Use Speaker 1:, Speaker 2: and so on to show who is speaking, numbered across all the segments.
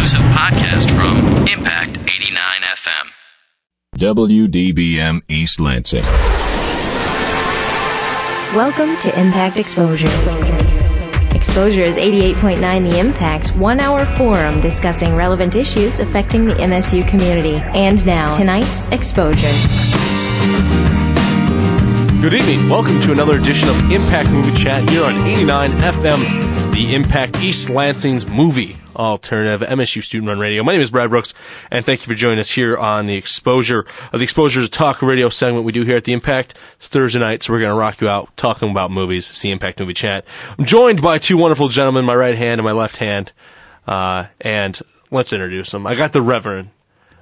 Speaker 1: exclusive podcast from Impact 89 FM.
Speaker 2: WDBM East Lansing.
Speaker 3: Welcome to Impact Exposure. Exposure is 88.9 The Impact's one hour forum discussing relevant issues affecting the MSU community. And now, tonight's Exposure.
Speaker 4: Good evening. Welcome to another edition of Impact Movie Chat here on 89 FM, the Impact East Lansing's movie alternative MSU Student Run Radio. My name is Brad Brooks, and thank you for joining us here on the Exposure of the Exposure to Talk Radio segment we do here at the Impact. It's Thursday night, so we're going to rock you out talking about movies. It's the Impact Movie Chat. I'm joined by two wonderful gentlemen, my right hand and my left hand, uh, and let's introduce them. I got the Reverend,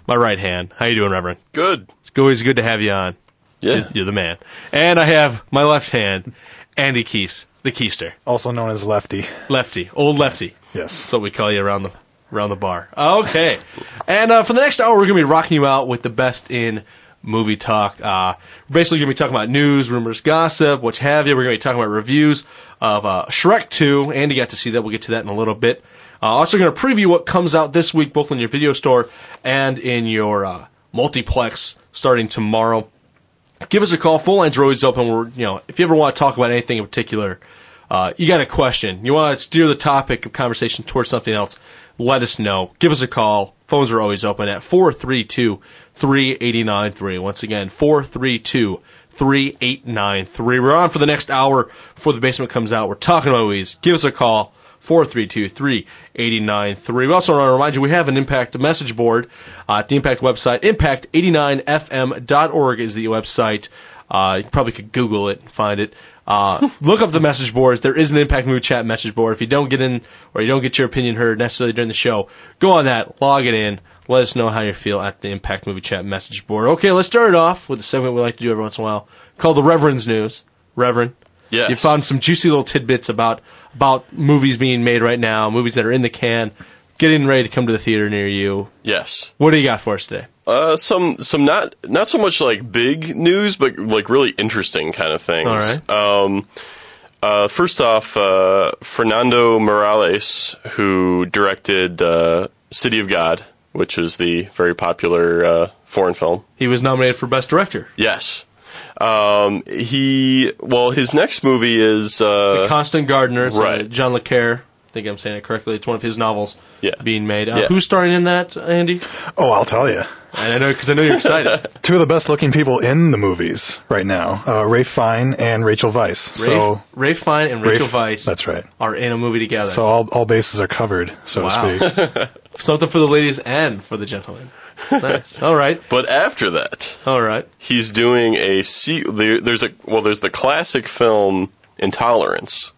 Speaker 4: my right hand. How you doing, Reverend?
Speaker 5: Good.
Speaker 4: It's always good to have you on.
Speaker 5: Yeah.
Speaker 4: You're, you're the man. And I have my left hand, Andy Keese, the Keister.
Speaker 6: also known as Lefty.
Speaker 4: Lefty, old lefty.
Speaker 6: Yes.
Speaker 4: That's what we call you around the around the bar. Okay. and uh, for the next hour, we're gonna be rocking you out with the best in movie talk. Uh, we're basically gonna be talking about news, rumors, gossip, what have you. We're gonna be talking about reviews of uh, Shrek 2. Andy got to see that. We'll get to that in a little bit. Uh, also gonna preview what comes out this week, both in your video store and in your uh, multiplex starting tomorrow give us a call. Phone lines are always open. We're, you know, if you ever want to talk about anything in particular, uh, you got a question, you want to steer the topic of conversation towards something else, let us know. Give us a call. Phones are always open at 432 3893. Once again, 432 3893. We're on for the next hour before the basement comes out. We're talking about movies. Give us a call. 432-3893. We also want to remind you we have an Impact message board uh, at the Impact website. Impact89fm.org is the website. Uh, you probably could Google it and find it. Uh, look up the message boards. There is an Impact Mood Chat message board. If you don't get in or you don't get your opinion heard necessarily during the show, go on that, log it in, let us know how you feel at the Impact Movie Chat message board. Okay, let's start it off with the segment we like to do every once in a while called the Reverend's News. Reverend,
Speaker 5: Yes.
Speaker 4: you found some juicy little tidbits about about movies being made right now, movies that are in the can, getting ready to come to the theater near you.
Speaker 5: Yes.
Speaker 4: What do you got for us today?
Speaker 5: Uh, some some not not so much like big news, but like really interesting kind of things.
Speaker 4: All right.
Speaker 5: Um, uh, first off, uh, Fernando Meirelles, who directed uh, City of God, which is the very popular uh, foreign film.
Speaker 4: He was nominated for Best Director.
Speaker 5: Yes. Um, he well, his next movie is uh,
Speaker 4: Constant Gardener, it's, uh,
Speaker 5: right.
Speaker 4: John Le Carre. I think I'm saying it correctly. It's one of his novels
Speaker 5: Yeah.
Speaker 4: being made. Uh,
Speaker 5: Yeah.
Speaker 4: Who's starring in that, Andy?
Speaker 6: Oh, I'll tell you.
Speaker 4: And I know because I know you're excited.
Speaker 6: Two of the best looking people in the movies right now uh, Ray Fiennes and Rachel Weisz. so,
Speaker 4: Rafe, Rafe Fiennes and Rachel
Speaker 6: Rafe-
Speaker 4: Weisz.
Speaker 6: that's right.
Speaker 4: Are in a movie together.
Speaker 6: so all, all bases are covered, so
Speaker 4: Wow.
Speaker 6: to speak.
Speaker 4: Something for the ladies and for the gentlemen. Nice. All right.
Speaker 5: but after that,
Speaker 4: All right.
Speaker 5: he's doing a se- there, there's a well there's the classic film Intolerance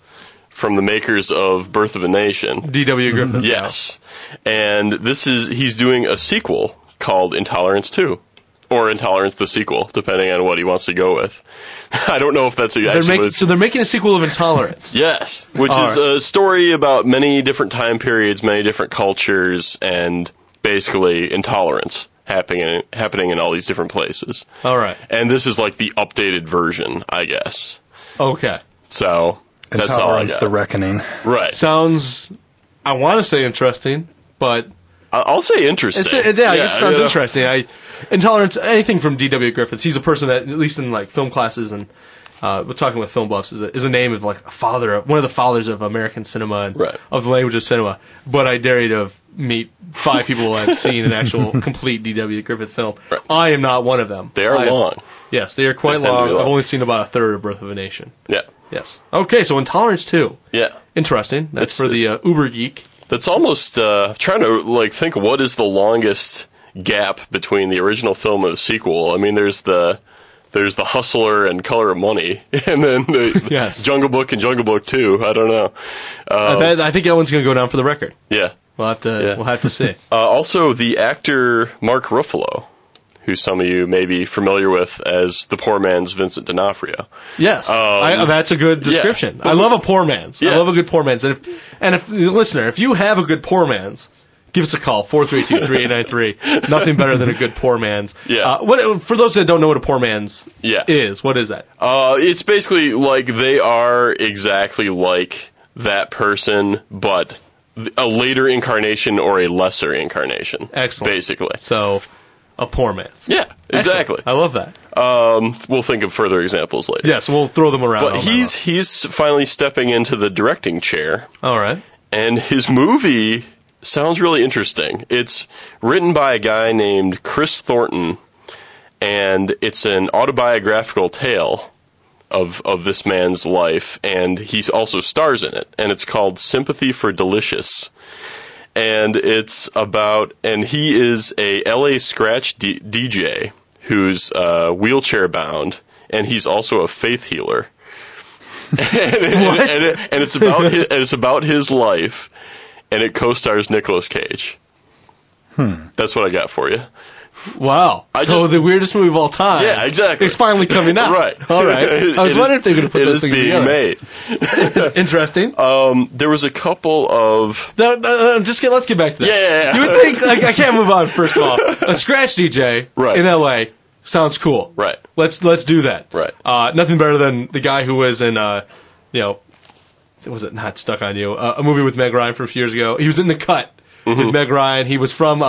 Speaker 5: from the makers of Birth of a Nation.
Speaker 4: D.W. Griffith.
Speaker 5: Yes. And this is he's doing a sequel called Intolerance 2 or Intolerance the sequel depending on what he wants to go with. I don't know if that's
Speaker 4: They're
Speaker 5: actually
Speaker 4: making, so they're making a sequel of Intolerance.
Speaker 5: Yes, which
Speaker 4: All
Speaker 5: is
Speaker 4: right.
Speaker 5: a story about many different time periods, many different cultures and basically intolerance happening happening in all these different places.
Speaker 4: All right.
Speaker 5: And this is like the updated version, I guess.
Speaker 4: Okay.
Speaker 5: So that's all I
Speaker 6: Intolerance,
Speaker 5: got.
Speaker 6: the reckoning.
Speaker 5: right.
Speaker 4: Sounds. I want to say interesting, but
Speaker 5: I- I'll say interesting.
Speaker 4: It's, it, yeah, it just sounds
Speaker 5: yeah.
Speaker 4: interesting. I intolerance anything from D.W. Griffiths. He's a person that, at least in like film classes and uh, we're talking with film buffs, is a, is a name of like a father, of, one of the fathers of American cinema and
Speaker 5: Right.
Speaker 4: of the language of cinema. But I dare you to meet five people I've seen an actual complete D.W. Griffith film.
Speaker 5: Right.
Speaker 4: I am not one of them.
Speaker 5: They are
Speaker 4: I-
Speaker 5: long.
Speaker 4: Yes, they are quite
Speaker 5: They tend
Speaker 4: long. I've only seen about a third of Birth of a Nation.
Speaker 5: Yeah.
Speaker 4: Yes. Okay, so Intolerance too.
Speaker 5: Yeah.
Speaker 4: Interesting. That's
Speaker 5: It's-
Speaker 4: for the uh, Uber geek.
Speaker 5: That's almost uh, trying to like think what is the longest gap between the original film and the sequel. I mean, there's the there's the Hustler and Color of Money, and then the
Speaker 4: Yes.
Speaker 5: Jungle Book and Jungle Book Two. I don't know.
Speaker 4: I, bet- I think that one's going to go down for the record.
Speaker 5: Yeah.
Speaker 4: We'll have to.
Speaker 5: Yeah.
Speaker 4: We'll have to see.
Speaker 5: Uh, also, the actor Mark Ruffalo, who some of you may be familiar with as the poor man's Vincent D'Onofrio.
Speaker 4: Yes, I, that's a good description. I love a poor man's. I love a good poor man's. And if, and if listener, if you have a good poor man's, give us a call 432-3893. Nothing better than a good poor man's.
Speaker 5: Yeah.
Speaker 4: Uh, what for those that don't know what a poor man's
Speaker 5: Yeah.
Speaker 4: is? What is that?
Speaker 5: Uh, it's basically like they are exactly like that person, but a later incarnation or a lesser incarnation.
Speaker 4: Excellent.
Speaker 5: Basically.
Speaker 4: So, a poor man's.
Speaker 5: Yeah, exactly.
Speaker 4: Excellent. I love that.
Speaker 5: Um, we'll think of further examples later.
Speaker 4: Yes, we'll throw them around.
Speaker 5: But
Speaker 4: all night
Speaker 5: he's he's finally stepping into the directing chair,
Speaker 4: long. all right.
Speaker 5: and his movie sounds really interesting. It's written by a guy named Chris Thornton, and it's an autobiographical tale of of this man's life, and he also stars in it, and it's called Sympathy for Delicious. And it's about, and he is a LA Scratch D- DJ who's uh, wheelchair bound, and he's also a faith healer. and, and, and, it- and it's about his, and it's about his life, and it co-stars Nicolas Cage. Hmm. That's what I got for you.
Speaker 4: Wow.
Speaker 5: I
Speaker 4: so
Speaker 5: just-
Speaker 4: the weirdest movie of all time.
Speaker 5: Yeah, exactly.
Speaker 4: It's finally coming out.
Speaker 5: Right.
Speaker 4: All right. I was
Speaker 5: It
Speaker 4: wondering
Speaker 5: is-
Speaker 4: if they were going to put
Speaker 5: it
Speaker 4: those
Speaker 5: is
Speaker 4: things
Speaker 5: being
Speaker 4: together.
Speaker 5: made.
Speaker 4: Interesting.
Speaker 5: There was a couple of
Speaker 4: No, no, no, just get, let's get back to that.
Speaker 5: Yeah, yeah, yeah.
Speaker 4: You would think like I can't move on. First of all, a scratch DJ
Speaker 5: Right.
Speaker 4: in L.A. sounds cool.
Speaker 5: Right.
Speaker 4: Let's let's do that.
Speaker 5: Right.
Speaker 4: Uh, nothing better than the guy who was in, uh, you know, was it not stuck on you? Uh, a movie with Meg Ryan from a few years ago. He was in the cut
Speaker 5: Mm-hmm.
Speaker 4: with Meg Ryan. He was from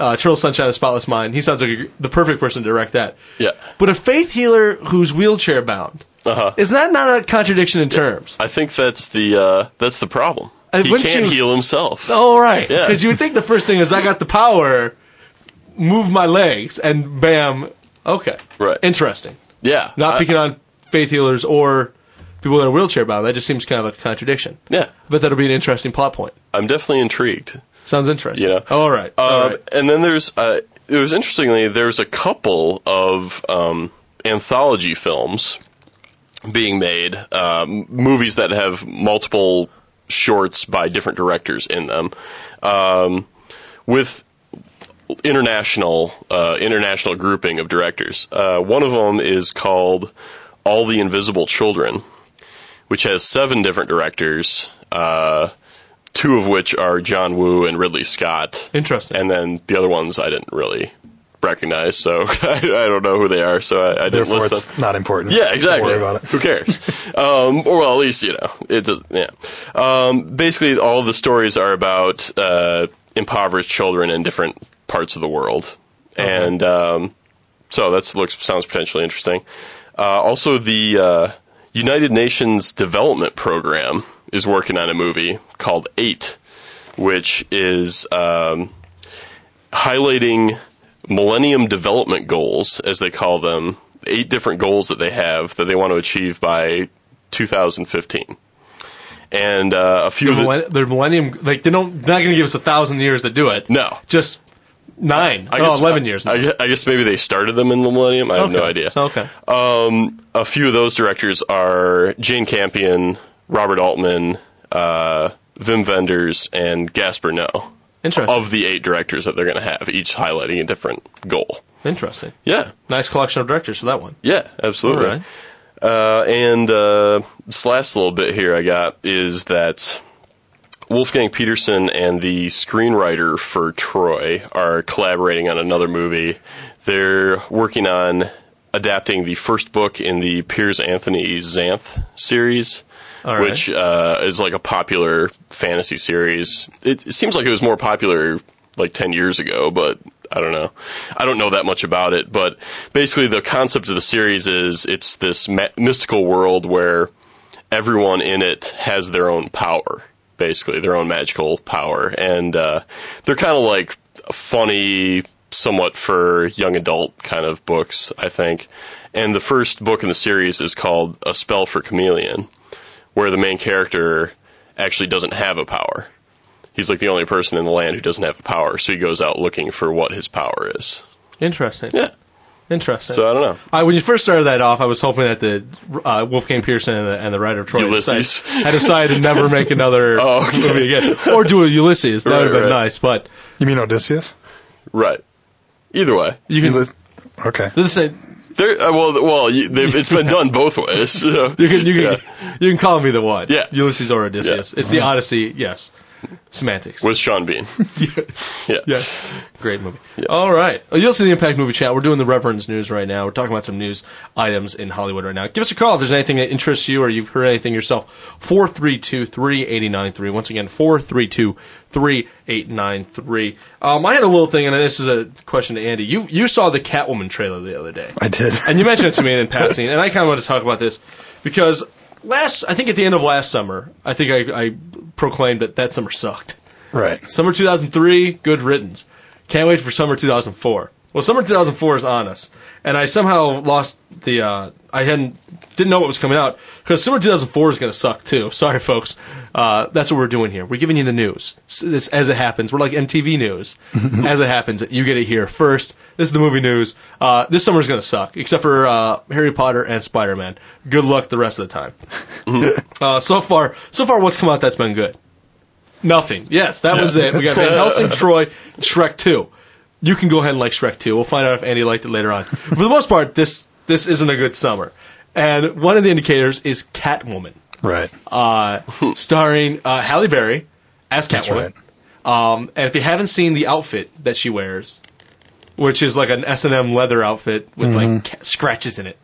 Speaker 4: uh, Eternal Sunshine of the Spotless Mind. He sounds like a, the perfect person to direct that.
Speaker 5: Yeah.
Speaker 4: But a faith healer who's wheelchair bound.
Speaker 5: Uh-huh.
Speaker 4: Is that not a contradiction in terms?
Speaker 5: I think that's the uh, that's the problem.
Speaker 4: Uh,
Speaker 5: he can't
Speaker 4: you-
Speaker 5: heal himself.
Speaker 4: Oh, right.
Speaker 5: Yeah.
Speaker 4: Because you would think the first thing is I got the power, move my legs, and bam. Okay.
Speaker 5: Right.
Speaker 4: Interesting.
Speaker 5: Yeah,
Speaker 4: Not
Speaker 5: I-
Speaker 4: picking on faith healers or people that are wheelchair bound. That just seems kind of a contradiction.
Speaker 5: Yeah,
Speaker 4: But that'll be an interesting plot point.
Speaker 5: I'm definitely intrigued.
Speaker 4: Sounds interesting.
Speaker 5: You know?
Speaker 4: All right. All
Speaker 5: Uh,
Speaker 4: right.
Speaker 5: And then there's uh, it was interestingly there's a couple of um, anthology films being made, um, movies that have multiple shorts by different directors in them, um, with international uh, international grouping of directors. Uh, one of them is called All the Invisible Children, which has seven different directors. Uh, two of which are John Woo and Ridley Scott.
Speaker 4: Interesting.
Speaker 5: And then the other ones I didn't really recognize, so I, I don't know who they are. So I, I didn't
Speaker 6: Therefore,
Speaker 5: list
Speaker 6: it's
Speaker 5: them.
Speaker 6: not important.
Speaker 5: Yeah, exactly.
Speaker 6: Don't worry about it.
Speaker 5: Who cares? um, or well, at least you know it does. Yeah. Um, basically, all of the stories are about uh, impoverished children in different parts of the world, and um, so that looks sounds potentially interesting. Uh, also, the uh, United Nations Development Program is working on a movie called Eight, which is um, highlighting Millennium Development Goals, as they call them, eight different goals that they have that they want to achieve by 2015. And uh, a few
Speaker 4: The
Speaker 5: of the,
Speaker 4: millenn- the millennium, like, they don't, they're not going to give us a thousand years to do it.
Speaker 5: No.
Speaker 4: Just nine.
Speaker 5: I
Speaker 4: oh,
Speaker 5: guess,
Speaker 4: 11 years.
Speaker 5: I, guess- I guess maybe they started them in the Millennium. I have no idea.
Speaker 4: Okay.
Speaker 5: a few of those directors are Jane Campion, Robert Altman, uh, Wim Wenders, and Gaspar Noé.
Speaker 4: Interesting.
Speaker 5: Of the eight directors that they're going to have, each highlighting a different goal.
Speaker 4: Interesting.
Speaker 5: Yeah,
Speaker 4: Nice collection of directors for that one.
Speaker 5: yeah, absolutely.
Speaker 4: Right.
Speaker 5: Uh, and uh, this last little bit here I got is that Wolfgang Petersen and the screenwriter for Troy are collaborating on another movie. They're working on adapting the first book in the Piers Anthony Xanth series.
Speaker 4: Right.
Speaker 5: Which uh, is like a popular fantasy series. It, it seems like it was more popular like 10 years ago, but I don't know. I don't know that much about it, but basically the concept of the series is it's this ma- mystical world where everyone in it has their own power, basically their own magical power, and uh, they're kind of like funny, somewhat for young adult kind of books, I think. And the first book in the series is called A Spell for Chameleon, where the main character actually doesn't have a power. He's like the only person in the land who doesn't have a power, so he goes out looking for what his power is.
Speaker 4: Interesting.
Speaker 5: Yeah.
Speaker 4: Interesting.
Speaker 5: So I don't know.
Speaker 4: I, when you first started that off, I was hoping that the uh, Wolfgang Pearson and the, and the writer of Troy
Speaker 5: Ulysses.
Speaker 4: decided- had decided to never make another
Speaker 5: Oh, okay.
Speaker 4: movie again, or do a Ulysses. That would have been
Speaker 5: right.
Speaker 4: nice, but
Speaker 6: You mean Odysseus?
Speaker 5: Right. Either way,
Speaker 4: you can.
Speaker 6: Ulyss- Okay.
Speaker 4: This is,
Speaker 5: there. Uh, well, well, you, it's been done both ways. so-
Speaker 4: you can you can
Speaker 5: Yeah.
Speaker 4: you can call me the one.
Speaker 5: Yeah.
Speaker 4: Ulysses or Odysseus.
Speaker 5: Yeah.
Speaker 4: It's the Odyssey. Yes. Semantics.
Speaker 5: with Sean Bean. yeah.
Speaker 4: Yeah. Great movie. All right. You'll see the Impact Movie Chat. We're doing the Reverend's news right now. We're talking about some news items in Hollywood right now. Give us a call if there's anything that interests you or you've heard anything yourself. 432-3893. Once again, 432-3893. Um, I had a little thing, and this is a question to Andy. You you saw the Catwoman trailer the other day.
Speaker 6: I did.
Speaker 4: And you mentioned it to me in passing, and I kind of want to talk about this because last, I think at the end of last summer, I think I, I proclaimed that that summer sucked.
Speaker 6: right.
Speaker 4: Summer 2003, good riddance. Can't wait for summer 2004. Well, summer 2004 is on us, and I somehow lost the. Uh, I hadn't didn't know what was coming out because summer 2004 is going to suck too. Sorry, folks. Uh, that's what we're doing here. We're giving you the news S- this, as it happens. We're like MTV News. as it happens, you get it here first. This is the movie news. Uh, this summer is going to suck, except for uh, Harry Potter and Spider Man. Good luck the rest of the time. uh, so far, so far, what's come out that's been good? Nothing. Yes, that was it. We got Van Helsing, Troy, Shrek 2. You can go ahead and like Shrek 2. We'll find out if Andy liked it later on. For the most part, this this isn't a good summer. And one of the indicators is Catwoman,
Speaker 6: Right.
Speaker 4: uh, starring uh, Halle Berry as
Speaker 6: That's
Speaker 4: Catwoman.
Speaker 6: right.
Speaker 4: Um, and if you haven't seen the outfit that she wears, which is like an S and M leather outfit with like ca- scratches in it,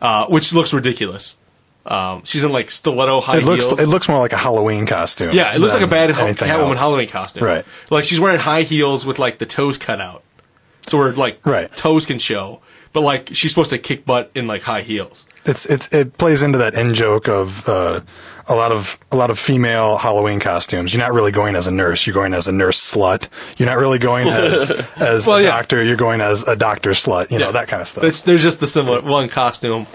Speaker 4: uh, which looks ridiculous. Um, she's in like stiletto high
Speaker 6: It looks
Speaker 4: heels.
Speaker 6: it looks more like a Halloween costume.
Speaker 4: Yeah, it looks like a bad Catwoman
Speaker 6: else.
Speaker 4: Halloween costume.
Speaker 6: Right.
Speaker 4: Like she's wearing high heels with like the toes cut out, so her like
Speaker 6: Right.
Speaker 4: toes can show. But like she's supposed to kick butt in like high heels.
Speaker 6: It's it's it plays into that end joke of uh, a lot of a lot of female Halloween costumes. You're not really going as a nurse. You're going as a nurse slut. You're not really going as as
Speaker 4: Well,
Speaker 6: a
Speaker 4: yeah.
Speaker 6: doctor. You're going as a doctor slut. You know that kind of stuff.
Speaker 4: It's, there's just the similar one costume.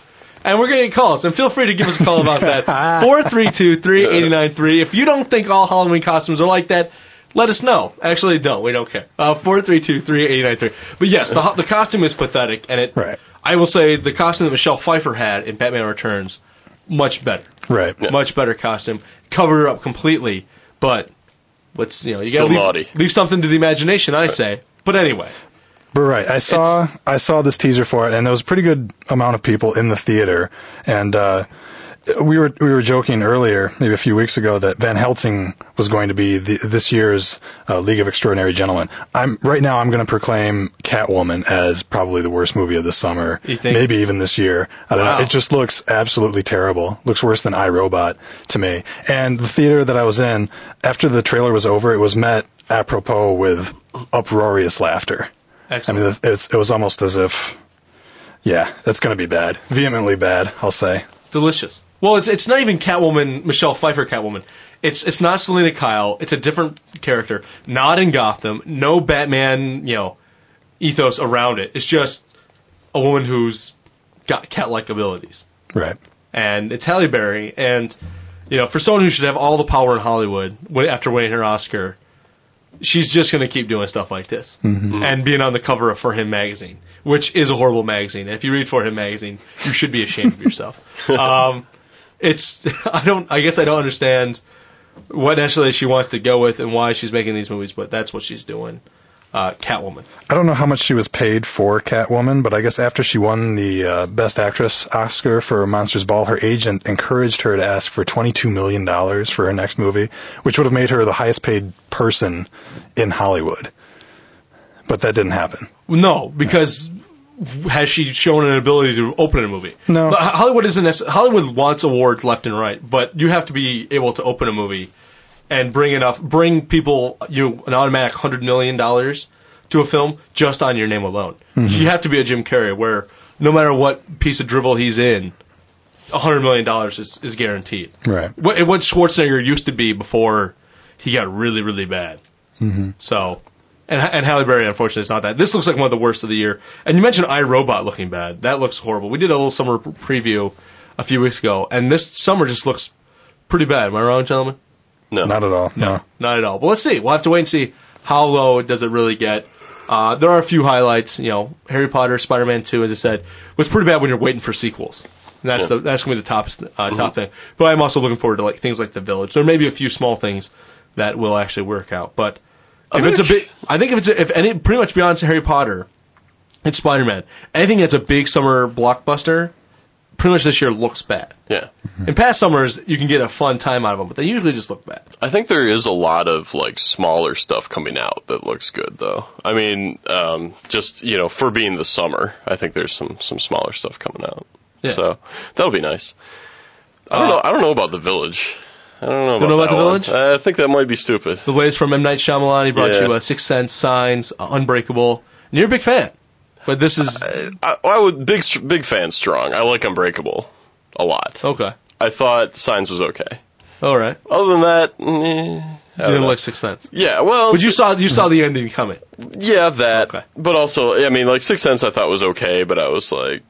Speaker 4: And we're getting calls, and feel free to give us a call about that. 432-3893. If you don't think all Halloween costumes are like that, let us know. Actually, don't. We don't care. Uh, 432-3893. But yes, the, the costume is pathetic, and it.
Speaker 6: Right.
Speaker 4: I will say the costume that Michelle Pfeiffer had in Batman Returns, much better.
Speaker 6: right.
Speaker 4: Much better costume. Covered her up completely, but what's you know you
Speaker 5: Still
Speaker 4: gotta leave,
Speaker 5: naughty.
Speaker 4: leave something to the imagination. I say. But anyway,
Speaker 6: But right, I saw I saw this teaser for it, and there was a pretty good amount of people in the theater, and uh, we were we were joking earlier, maybe a few weeks ago, that Van Helsing was going to be the, this year's uh, League of Extraordinary Gentlemen. I'm right now. I'm going to proclaim Catwoman as probably the worst movie of the summer,
Speaker 4: You think?
Speaker 6: maybe even this year. I don't
Speaker 4: Wow.
Speaker 6: know. It just looks absolutely terrible. Looks worse than iRobot to me. And the theater that I was in after the trailer was over, it was met apropos with uproarious laughter.
Speaker 4: Excellent.
Speaker 6: I mean, it's, it was almost as if, yeah, that's going to be bad. Vehemently bad, I'll say.
Speaker 4: delicious. Well, it's it's not even Catwoman, Michelle Pfeiffer Catwoman. It's it's not Selina Kyle. It's a different character. Not in Gotham. No Batman, you know, ethos around it. It's just a woman who's got cat-like abilities,
Speaker 6: Right.
Speaker 4: and it's Halle Berry. And you know, for someone who should have all the power in Hollywood after winning her Oscar, she's just going to keep doing stuff like this and being on the cover of For Him magazine, which is a horrible magazine. And if you read For Him magazine, you should be ashamed of yourself. um, it's I don't I guess I don't understand what necessarily she wants to go with and why she's making these movies, but that's what she's doing. Uh, Catwoman.
Speaker 6: I don't know how much she was paid for Catwoman, but I guess after she won the uh, Best Actress Oscar for Monsters Ball, her agent encouraged her to ask for $22 million for her next movie, which would have made her the highest paid person in Hollywood. But that didn't happen.
Speaker 4: No, because has she shown an ability to open a movie?
Speaker 6: No.
Speaker 4: But Hollywood isn't. necess- Hollywood wants awards left and right, but you have to be able to open a movie and bring enough, bring people you know, an automatic hundred million dollars to a film just on your name alone.
Speaker 6: Mm-hmm.
Speaker 4: So you have to be a Jim Carrey, where no matter what piece of drivel he's in, a hundred million dollars is, is guaranteed.
Speaker 6: Right.
Speaker 4: What, what Schwarzenegger used to be before he got really, really bad. Mm-hmm. So, and and Halle Berry, unfortunately, is not that. This looks like one of the worst of the year. And you mentioned iRobot looking bad. That looks horrible. We did a little summer preview a few weeks ago, and this summer just looks pretty bad. Am I wrong, gentlemen?
Speaker 5: No.
Speaker 6: Not at all. No.
Speaker 4: Not at all. But let's see. We'll have to wait and see how low does it really get. Uh, there are a few highlights. You know, Harry Potter, Spider Man Two, as I said, was pretty bad when you're waiting for sequels. And that's the that's gonna be the top uh, top thing. But I'm also looking forward to like things like The Village. There may be a few small things that will actually work out. But if it's a big, I think if it's a, if any pretty much beyond Harry Potter, it's Spider Man. Anything that's a big summer blockbuster, pretty much this year looks bad.
Speaker 5: Yeah.
Speaker 4: In past summers, you can get a fun time out of them, but they usually just look bad.
Speaker 5: I think there is a lot of like smaller stuff coming out that looks good though. I mean, um, just you know, for being the summer, I think there's some some smaller stuff coming out.
Speaker 4: Yeah.
Speaker 5: So that'll be nice. I don't know. I don't know about the village. I don't know about,
Speaker 4: Don't know about The
Speaker 5: one.
Speaker 4: Village?
Speaker 5: I think that might be stupid.
Speaker 4: The latest from M Night Shyamalan. He brought
Speaker 5: Yeah.
Speaker 4: you uh, Six Sense, Signs, uh, Unbreakable, and you're a big fan. But this is
Speaker 5: I, I would big big fan strong. I like Unbreakable a lot.
Speaker 4: okay.
Speaker 5: I thought Signs was okay.
Speaker 4: All right.
Speaker 5: Other than that, eh, I
Speaker 4: You didn't
Speaker 5: know.
Speaker 4: like Six Sense,
Speaker 5: yeah. Well,
Speaker 4: but you saw you saw the ending coming.
Speaker 5: Yeah, that.
Speaker 4: Okay.
Speaker 5: But also, I mean, like Sixth Sense, I thought was okay, but I was like,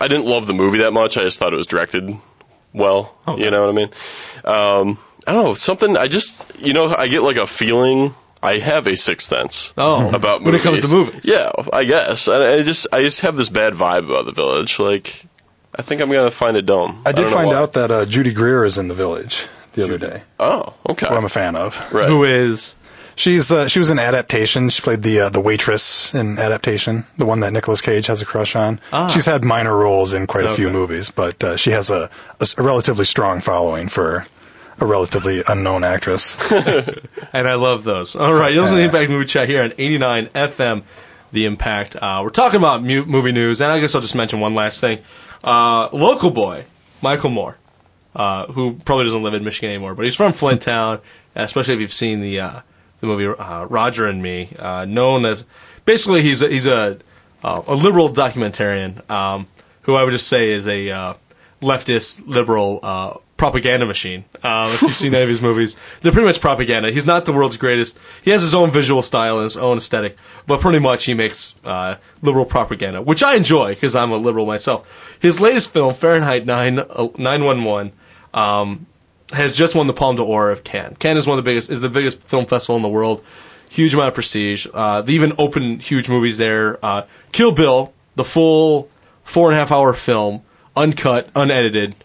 Speaker 5: I didn't love the movie that much. I just thought it was directed well.
Speaker 4: Okay.
Speaker 5: You know what I mean? Um, I don't know something. I just, you know, I get like a feeling. I have a sixth sense.
Speaker 4: Oh.
Speaker 5: about
Speaker 4: When it comes to movies.
Speaker 5: Yeah, I guess. I, I just, I just have this bad vibe about the village. Like, I think I'm gonna find a dome.
Speaker 6: I did
Speaker 5: don't
Speaker 6: find
Speaker 5: why.
Speaker 6: out that uh, Judy Greer is in the village the other day.
Speaker 5: Oh, okay.
Speaker 6: Who I'm a fan of.
Speaker 5: right.
Speaker 4: Who is
Speaker 6: She's uh, she was in adaptation. She played the uh, the waitress in adaptation, the one that Nicolas Cage has a crush on. She's had minor roles in quite a few movies, but uh, she has a relatively strong following for a relatively unknown actress.
Speaker 4: and I love those. All right, you're listening to the Impact Movie Chat here on 89 FM. The Impact. Uh, we're talking about mu- movie news, and I guess I'll just mention one last thing. Uh, local boy Michael Moore, uh, who probably doesn't live in Michigan anymore, but he's from Flint Town. Especially if you've seen the uh, the movie uh, Roger and Me, uh, known as basically he's a, he's a a liberal documentarian um, who I would just say is a leftist liberal propaganda machine. Um, if you've seen any of his movies, they're pretty much propaganda. He's not the world's greatest. He has his own visual style and his own aesthetic, but pretty much he makes uh, liberal propaganda, which I enjoy because I'm a liberal myself. His latest film, Fahrenheit 9, uh, 911, um, has just won the Palme d'Or of Cannes. Cannes is one of the biggest, is the biggest film festival in the world. Huge amount of prestige. Uh, they even open huge movies there. Uh, Kill Bill, the full four and a half hour film, uncut, unedited,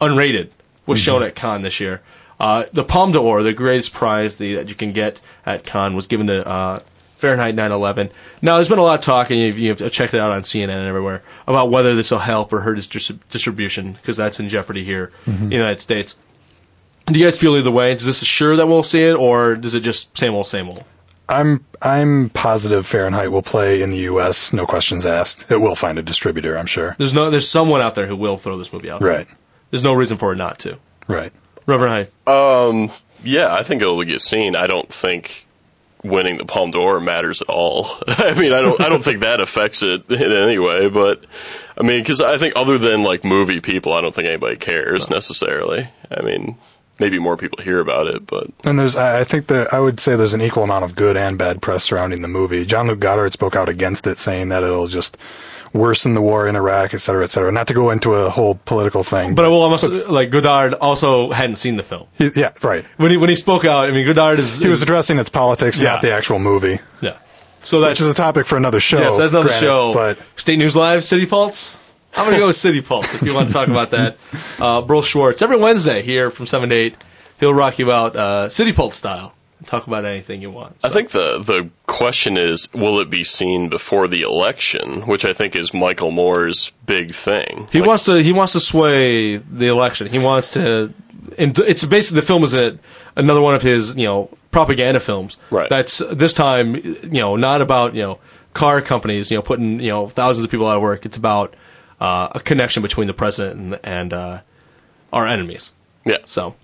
Speaker 4: unrated, was shown at Cannes this year. Uh, the Palme d'Or, the greatest prize the, that you can get at Cannes, was given to uh, Fahrenheit 9/11. Now, there's been a lot of talk, and you've, you've checked it out on CNN and everywhere about whether this will help or hurt its dis- distribution because that's in jeopardy here in the United States. Do you guys feel either way? Is this sure that we'll see it, or does it just same old, same old?
Speaker 6: I'm I'm positive Fahrenheit will play in the U.S. No questions asked. It will find a distributor, I'm sure.
Speaker 4: There's no, there's someone out there who will throw this movie out. there.
Speaker 6: Right,
Speaker 4: There's no reason for it not to.
Speaker 6: right.
Speaker 4: Reverend Hyde.
Speaker 5: Um, yeah, I think it'll get seen. I don't think winning the Palme d'Or matters at all. I mean, I don't, I don't think that affects it in any way. But I mean, because I think other than like movie people, I don't think anybody cares necessarily. I mean, maybe more people hear about it, but
Speaker 6: And there's, I I think that I would say there's an equal amount of good and bad press surrounding the movie. Jean-Luc Godard spoke out against it, saying that it'll just worsen the war in Iraq, et cetera, et cetera. Not to go into a whole political thing,
Speaker 4: But I will almost like Godard also hadn't seen the film
Speaker 6: he, yeah, right.
Speaker 4: when he when he spoke out. I mean, Godard is
Speaker 6: He was addressing its politics,
Speaker 4: Yeah.
Speaker 6: not the actual movie,
Speaker 4: yeah. So that's
Speaker 6: which is a topic for another show.
Speaker 4: yes, that's another
Speaker 6: granted,
Speaker 4: show.
Speaker 6: But
Speaker 4: State News Live, City Pulse. I'm gonna go with City Pulse if you want to talk about that. Uh, Burl Schwartz every Wednesday here from seven to eight. He'll rock you out uh, City Pulse style. Talk about anything you want.
Speaker 5: I think the the question is, will it be seen before the election? Which I think is Michael Moore's big thing.
Speaker 4: He
Speaker 5: Like,
Speaker 4: wants to. He wants to sway the election. He wants to. And it's basically the film is a, another one of his you know propaganda films.
Speaker 5: Right.
Speaker 4: That's this time you know not about you know car companies you know putting you know thousands of people out of work. It's about uh, a connection between the president and, and uh, our enemies.
Speaker 5: yeah.
Speaker 4: So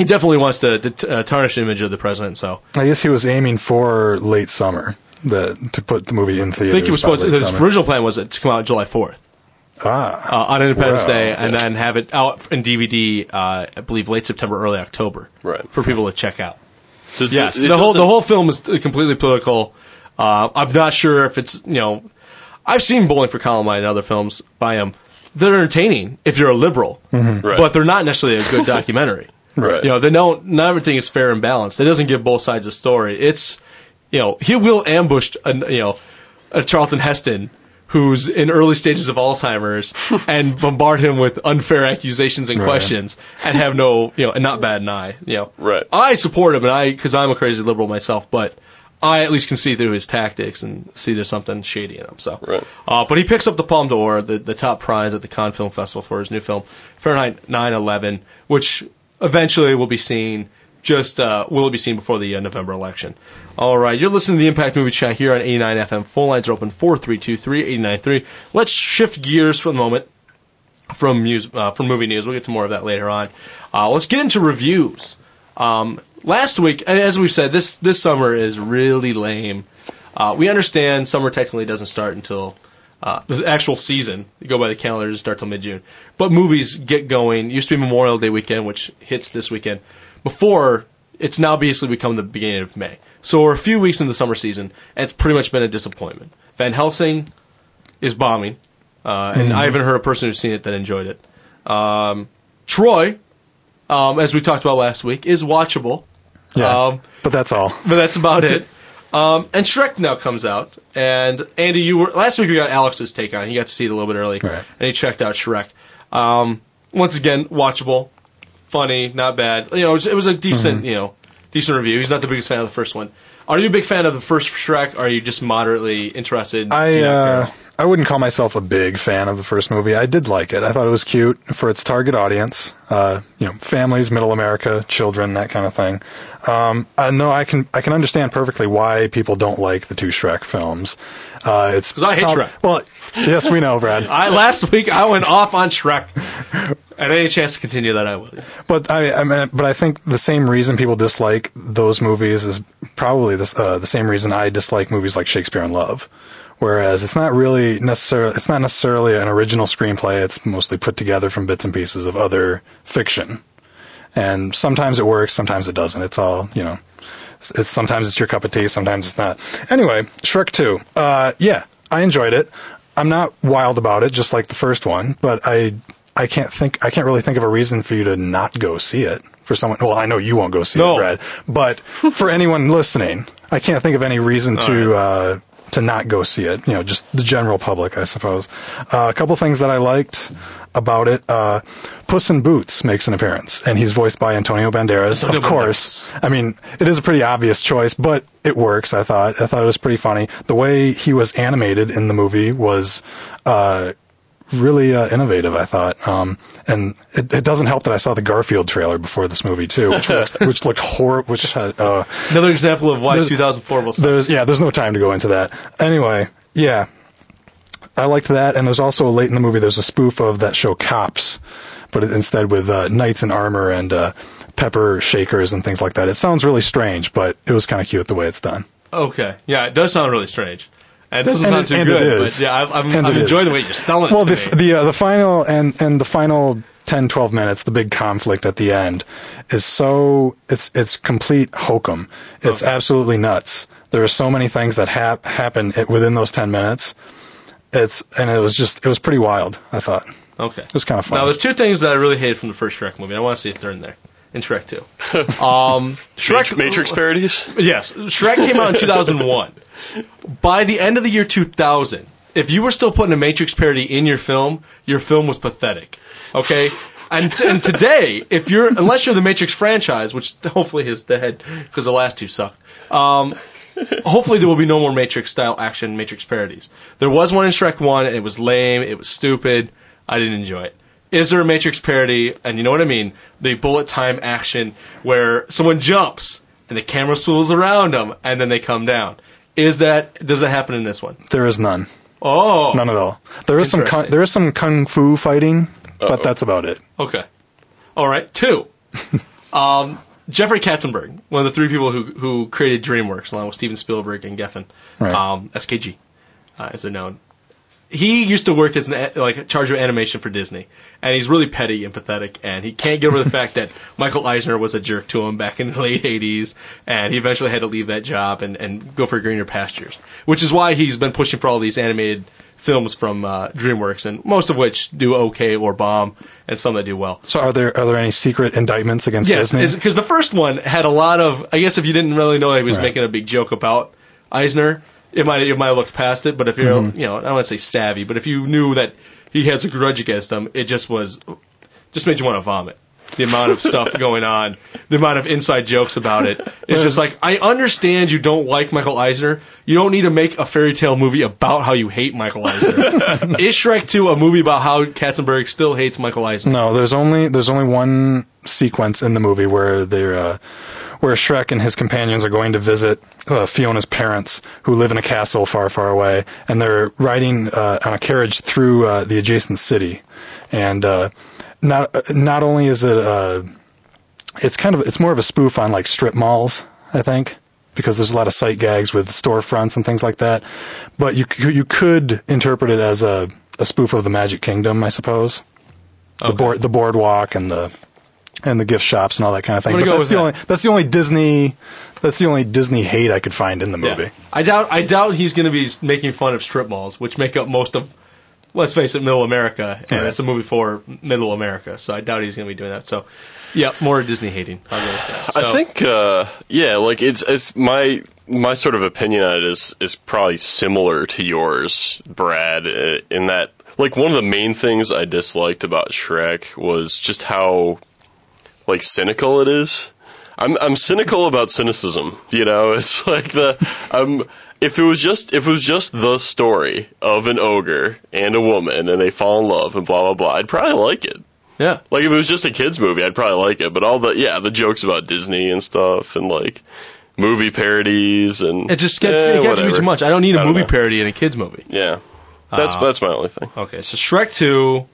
Speaker 4: he definitely wants to, to uh, tarnish the image of the president. So
Speaker 6: I guess he was aiming for late summer the, to put the movie in theaters.
Speaker 4: I think he was supposed. to His
Speaker 6: summer.
Speaker 4: original plan was to come out July fourth.
Speaker 6: Ah,
Speaker 4: uh, on Independence
Speaker 6: Wow,
Speaker 4: Day, and
Speaker 6: yeah.
Speaker 4: then have it out in DVD. Uh, I believe late September, early October,
Speaker 5: Right.
Speaker 4: for people to check out.
Speaker 5: So
Speaker 4: Yes,
Speaker 5: it
Speaker 4: the whole the whole film is completely political. Uh, I'm not sure if it's you know, I've seen Bowling for Columbine and other films by him. They're entertaining if you're a liberal,
Speaker 5: Right.
Speaker 4: but they're not necessarily a good documentary.
Speaker 5: Right.
Speaker 4: You know, they don't. Not everything is fair and balanced. It doesn't give both sides a story. It's you know he will ambush a, you know a Charlton Heston who's in early stages of Alzheimer's and bombard him with unfair accusations and
Speaker 6: Right.
Speaker 4: questions and have no you know and not bat an eye. You know,
Speaker 5: Right.
Speaker 4: I support him and I because I'm a crazy liberal myself, but I at least can see through his tactics and see there's something shady in him. So,
Speaker 5: Right.
Speaker 4: uh, but he picks up the Palme d'Or, the, the top prize at the Cannes Film Festival for his new film Fahrenheit 9/11, which eventually will be seen. Just uh, will it be seen before the uh, November election? All right, you're listening to the Impact Movie Chat here on 89 FM. Phone lines are open 432-3893. Let's shift gears for the moment from mus- uh, from movie news. We'll get to more of that later on. Uh, let's get into reviews. Um, last week, as we've said, this this summer is really lame. Uh, we understand summer technically doesn't start until uh, the actual season. You go by the calendar, it doesn't start till mid June. But movies get going. It used to be Memorial Day weekend, which hits this weekend. Before it's now basically become the beginning of May. So we're a few weeks into the summer season, and it's pretty much been a disappointment. Van Helsing is bombing, uh, and I haven't heard a person who's seen it that enjoyed it. Um, Troy, um, as we talked about last week, is watchable,
Speaker 6: Yeah,
Speaker 4: Um,
Speaker 6: but that's all.
Speaker 4: but that's about it. Um, and Shrek now comes out, and Andy, you were last week. We got Alex's take on. it. He got to see it a little bit early,
Speaker 6: Right.
Speaker 4: and he checked out Shrek. Um, once again, watchable, funny, not bad. You know, it was, it was a decent,
Speaker 6: Mm-hmm.
Speaker 4: you know, decent review. He's not the biggest fan of the first one. Are you a big fan of the first Shrek? Or are you just moderately interested? Do
Speaker 6: I uh? I wouldn't call myself a big fan of the first movie. I did like it. I thought it was cute for its target audience. Uh, you know, families, middle America, children, that kind of thing. Um, I know I can I can understand perfectly why people don't like the two Shrek films. Uh, it's
Speaker 4: 'Cause I hate Shrek.
Speaker 6: Well, yes, we know, Brad.
Speaker 4: I last week I went off on Shrek, and any chance to continue that I will.
Speaker 6: But I, I mean, but I think the same reason people dislike those movies is probably this, uh, the same reason I dislike movies like Shakespeare in Love. Whereas it's not really necessarily, it's not necessarily an original screenplay. It's mostly put together from bits and pieces of other fiction. And sometimes it works, sometimes it doesn't. It's all, you know, it's, sometimes it's your cup of tea, sometimes it's not. Anyway, Shrek 2. Uh, yeah, I enjoyed it. I'm not wild about it, just like the first one, but I, I can't think, I can't really think of a reason for you to not go see it. For someone, well, I know you won't go see
Speaker 4: No.
Speaker 6: it, Brad, but for anyone listening, I can't think of any reason to, uh, to not go see it. You know, just the general public, I suppose. Uh, a couple things that I liked about it. Uh, Puss in Boots makes an appearance, and he's voiced by Antonio Banderas.
Speaker 4: Antonio
Speaker 6: of course, I mean, it is a pretty obvious choice, but it works. I thought. I thought it was pretty funny. The way he was animated in the movie was. Uh, Really uh, innovative, I thought, um, and it, it doesn't help that I saw the Garfield trailer before this movie too, which looks, which looked horrible. Which had uh,
Speaker 4: Another example of why
Speaker 6: There's-
Speaker 4: 2004 will suck.
Speaker 6: there's yeah, there's no time to go into that. Anyway, yeah, I liked that, and there's also late in the movie there's a spoof of that show Cops, but instead with uh, knights in armor and uh, pepper shakers and things like that. It sounds really strange, but it was kind of cute the way it's done.
Speaker 4: Okay, yeah, it does sound really strange. And it doesn't
Speaker 6: And
Speaker 4: sound
Speaker 6: it-
Speaker 4: too
Speaker 6: and
Speaker 4: good.
Speaker 6: it is.
Speaker 4: But yeah, I've, I'm, I'm enjoying
Speaker 6: is.
Speaker 4: the way you're selling it
Speaker 6: Well,
Speaker 4: to
Speaker 6: the
Speaker 4: me.
Speaker 6: the uh, the final and and the final 10, 12 minutes, the big conflict at the end is so it's it's complete hokum. It's
Speaker 4: Okay.
Speaker 6: absolutely nuts. There are so many things that hap- happen i- within those ten minutes. It's and it was just it was pretty wild. I thought.
Speaker 4: okay,
Speaker 6: It was kind of fun.
Speaker 4: Now, there's two things that I really hated from the first Shrek movie. I want to see if they're in there in Shrek 2. Um, Shrek
Speaker 5: Matrix parodies.
Speaker 4: Yes, Shrek came out in 2001. By the end of the year 2000, if you were still putting a Matrix parody in your film, your film was pathetic. Okay? And, and today, if you're, unless you're the Matrix franchise, which hopefully is dead because the last two sucked, um, hopefully there will be no more Matrix style action Matrix parodies. There was one in Shrek 1, and it was lame, it was stupid, I didn't enjoy it. Is there a Matrix parody, and you know what I mean, the bullet time action where someone jumps and the camera swivels around them and then they come down? Is that, does that happen in this one?
Speaker 6: there is none,
Speaker 4: Oh,
Speaker 6: none at all. There is some kung, there is some kung fu fighting, but that's about it.
Speaker 4: Okay. All right. Two. um, Jeffrey Katzenberg, one of the three people who who created DreamWorks, along with Steven Spielberg and Geffen,
Speaker 6: Right.
Speaker 4: um, SKG, uh, as they're known. He used to work as an a- like charge of animation for Disney, and he's really petty and pathetic, and he can't get over the fact that Michael Eisner was a jerk to him back in the late '80s, and he eventually had to leave that job and, and go for greener pastures, which is why he's been pushing for all these animated films from uh, DreamWorks, and most of which do okay or bomb, and some that do well.
Speaker 6: So are there are there any secret indictments against
Speaker 4: Yes,
Speaker 6: Disney?
Speaker 4: because the first one had a lot of. I guess if you didn't really know he was
Speaker 6: Right.
Speaker 4: making a big joke about Eisner, it might it might have looked past it. But if you're
Speaker 6: Mm-hmm.
Speaker 4: you know I don't want to say savvy, but if you knew that he has a grudge against him, it just was just made you want to vomit. The amount of stuff going on, the amount of inside jokes about it. It's just like I understand you don't like Michael Eisner. You don't need to make a fairy tale movie about how you hate Michael Eisner. Is Shrek 2 a movie about how Katzenberg still hates Michael Eisner?
Speaker 6: No, there's only there's only one sequence in the movie where they're uh, where Shrek and his companions are going to visit uh, Fiona's parents, who live in a castle far, far away, and they're riding uh, on a carriage through uh, the adjacent city. And uh, not not only is it uh, it's kind of it's more of a spoof on like strip malls, I think. Because there's a lot of sight gags with storefronts and things like that, but you you could interpret it as a, a spoof of the Magic Kingdom, I suppose. The board the boardwalk and the and the gift shops and all that kind of thing. But that's the
Speaker 4: that.
Speaker 6: only that's the only Disney that's the only Disney hate I could find in the
Speaker 4: Yeah.
Speaker 6: movie.
Speaker 4: I doubt. I doubt he's going to be making fun of strip malls, which make up most of. Let's face it, Middle America, and
Speaker 6: Right.
Speaker 4: it's a movie for Middle America. So I doubt he's going to be doing that. So, yeah, more Disney hating. I'll go with that. So,
Speaker 5: I think, uh, yeah, like it's it's my my sort of opinion on it is is probably similar to yours, Brad. uh, In that, like, one of the main things I disliked about Shrek was just how like cynical it is. I'm I'm cynical about cynicism. You know, it's like the um. If it was just if it was just the story of an ogre and a woman and they fall in love and blah blah blah, I'd probably like it.
Speaker 4: yeah.
Speaker 5: Like if it was just a kids movie, I'd probably like it. But all the yeah, the jokes about Disney and stuff, and like movie parodies, and
Speaker 4: It just gets,
Speaker 5: eh,
Speaker 4: it gets to be
Speaker 5: whatever.
Speaker 4: too much. I don't need a
Speaker 5: don't
Speaker 4: movie
Speaker 5: know.
Speaker 4: parody in a kids movie.
Speaker 5: Yeah, that's
Speaker 4: Uh,
Speaker 5: that's my only thing.
Speaker 4: Okay, so Shrek Two,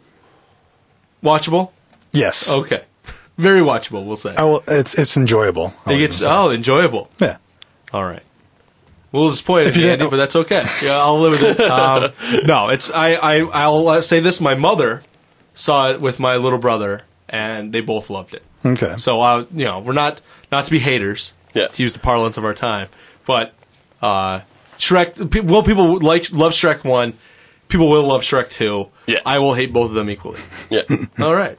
Speaker 4: watchable.
Speaker 6: Yes.
Speaker 4: Okay, very watchable. We'll say
Speaker 6: Oh, it's it's enjoyable. I'll
Speaker 4: it gets oh enjoyable.
Speaker 6: yeah.
Speaker 4: All right. We'll disappoint
Speaker 6: If
Speaker 4: you,
Speaker 6: you
Speaker 4: Andy,
Speaker 6: didn't-
Speaker 4: but that's okay. Yeah, I'll live with it. Um, no, it's I, I I'll uh, say this: my mother saw it with my little brother, and they both loved it.
Speaker 6: Okay.
Speaker 4: So uh, you know, we're not not to be haters,
Speaker 5: Yeah.
Speaker 4: to use the parlance of our time, but uh, Shrek. pe- Will people like love Shrek one? People will love Shrek two.
Speaker 5: Yeah.
Speaker 4: I will hate both of them equally.
Speaker 5: Yeah,
Speaker 4: All right.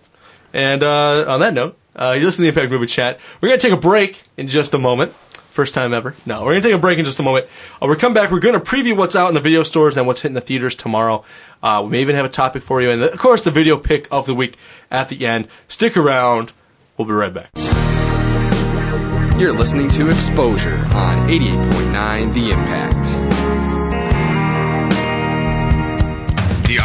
Speaker 4: And uh, on that note, uh, you listen to the Impact Movie Chat. We're going to take a break in just a moment. First time ever. No, we're going to take a break in just a moment. Uh, we come back. We're going to preview what's out in the video stores and what's hitting the theaters tomorrow. Uh, we may even have a topic for you. And, of course, the video pick of the week at the end. Stick around. We'll be right back.
Speaker 2: You're listening to Exposure on 88.9 The Impact.
Speaker 7: The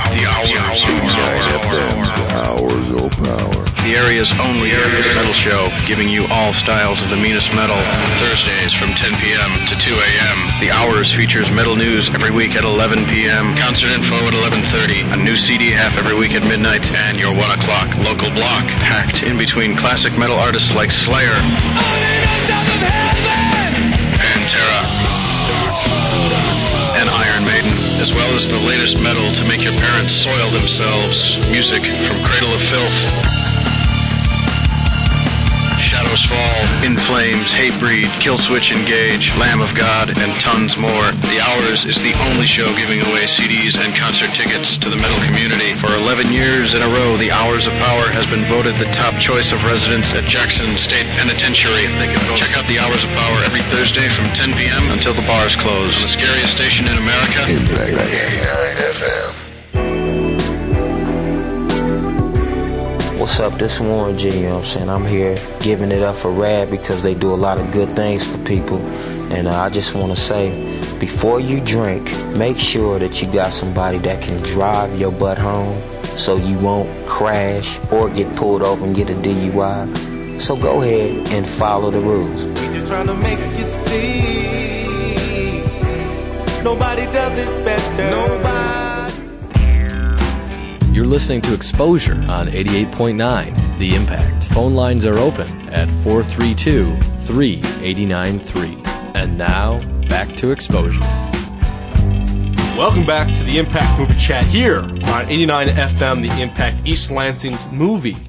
Speaker 7: hours, of power. The area's only metal show, giving you all styles of the meanest metal. Thursdays from 10 p.m. to 2 a.m. The Hours features metal news every week at 11 p.m. Concert info at 11:30. A new CD half every week at midnight, and your 1 o'clock local block, packed in between classic metal artists like Slayer, Pantera, and Iron Maiden, as well as the latest metal to make your parents soil themselves. Music from Cradle of Filth. Shadows Fall, In Flames, Hatebreed, Killswitch Engage, Lamb of God, and tons more. The Hours is the only show giving away CDs and concert tickets to the metal community. For 11 years in a row, The Hours of Power has been voted the top choice of residents at Jackson State Penitentiary. Check out The Hours of Power every Thursday from 10 p.m. until the bars close. The scariest station in America.
Speaker 8: What's up? This Warren G, you know what I'm saying? I'm here giving it up for RADD because they do a lot of good things for people. And uh, I just want to say, before you drink, make sure that you got somebody that can drive your butt home so you won't crash or get pulled over and get a DUI. So go ahead and follow the rules.
Speaker 9: We just trying to make you see. Nobody does it better. Nobody.
Speaker 10: You're listening to Exposure on 88.9 The Impact. Phone lines are open at 432 3893. And now, back to Exposure.
Speaker 4: Welcome back to the Impact Movie Chat here on 89 FM, the Impact East Lansing's movie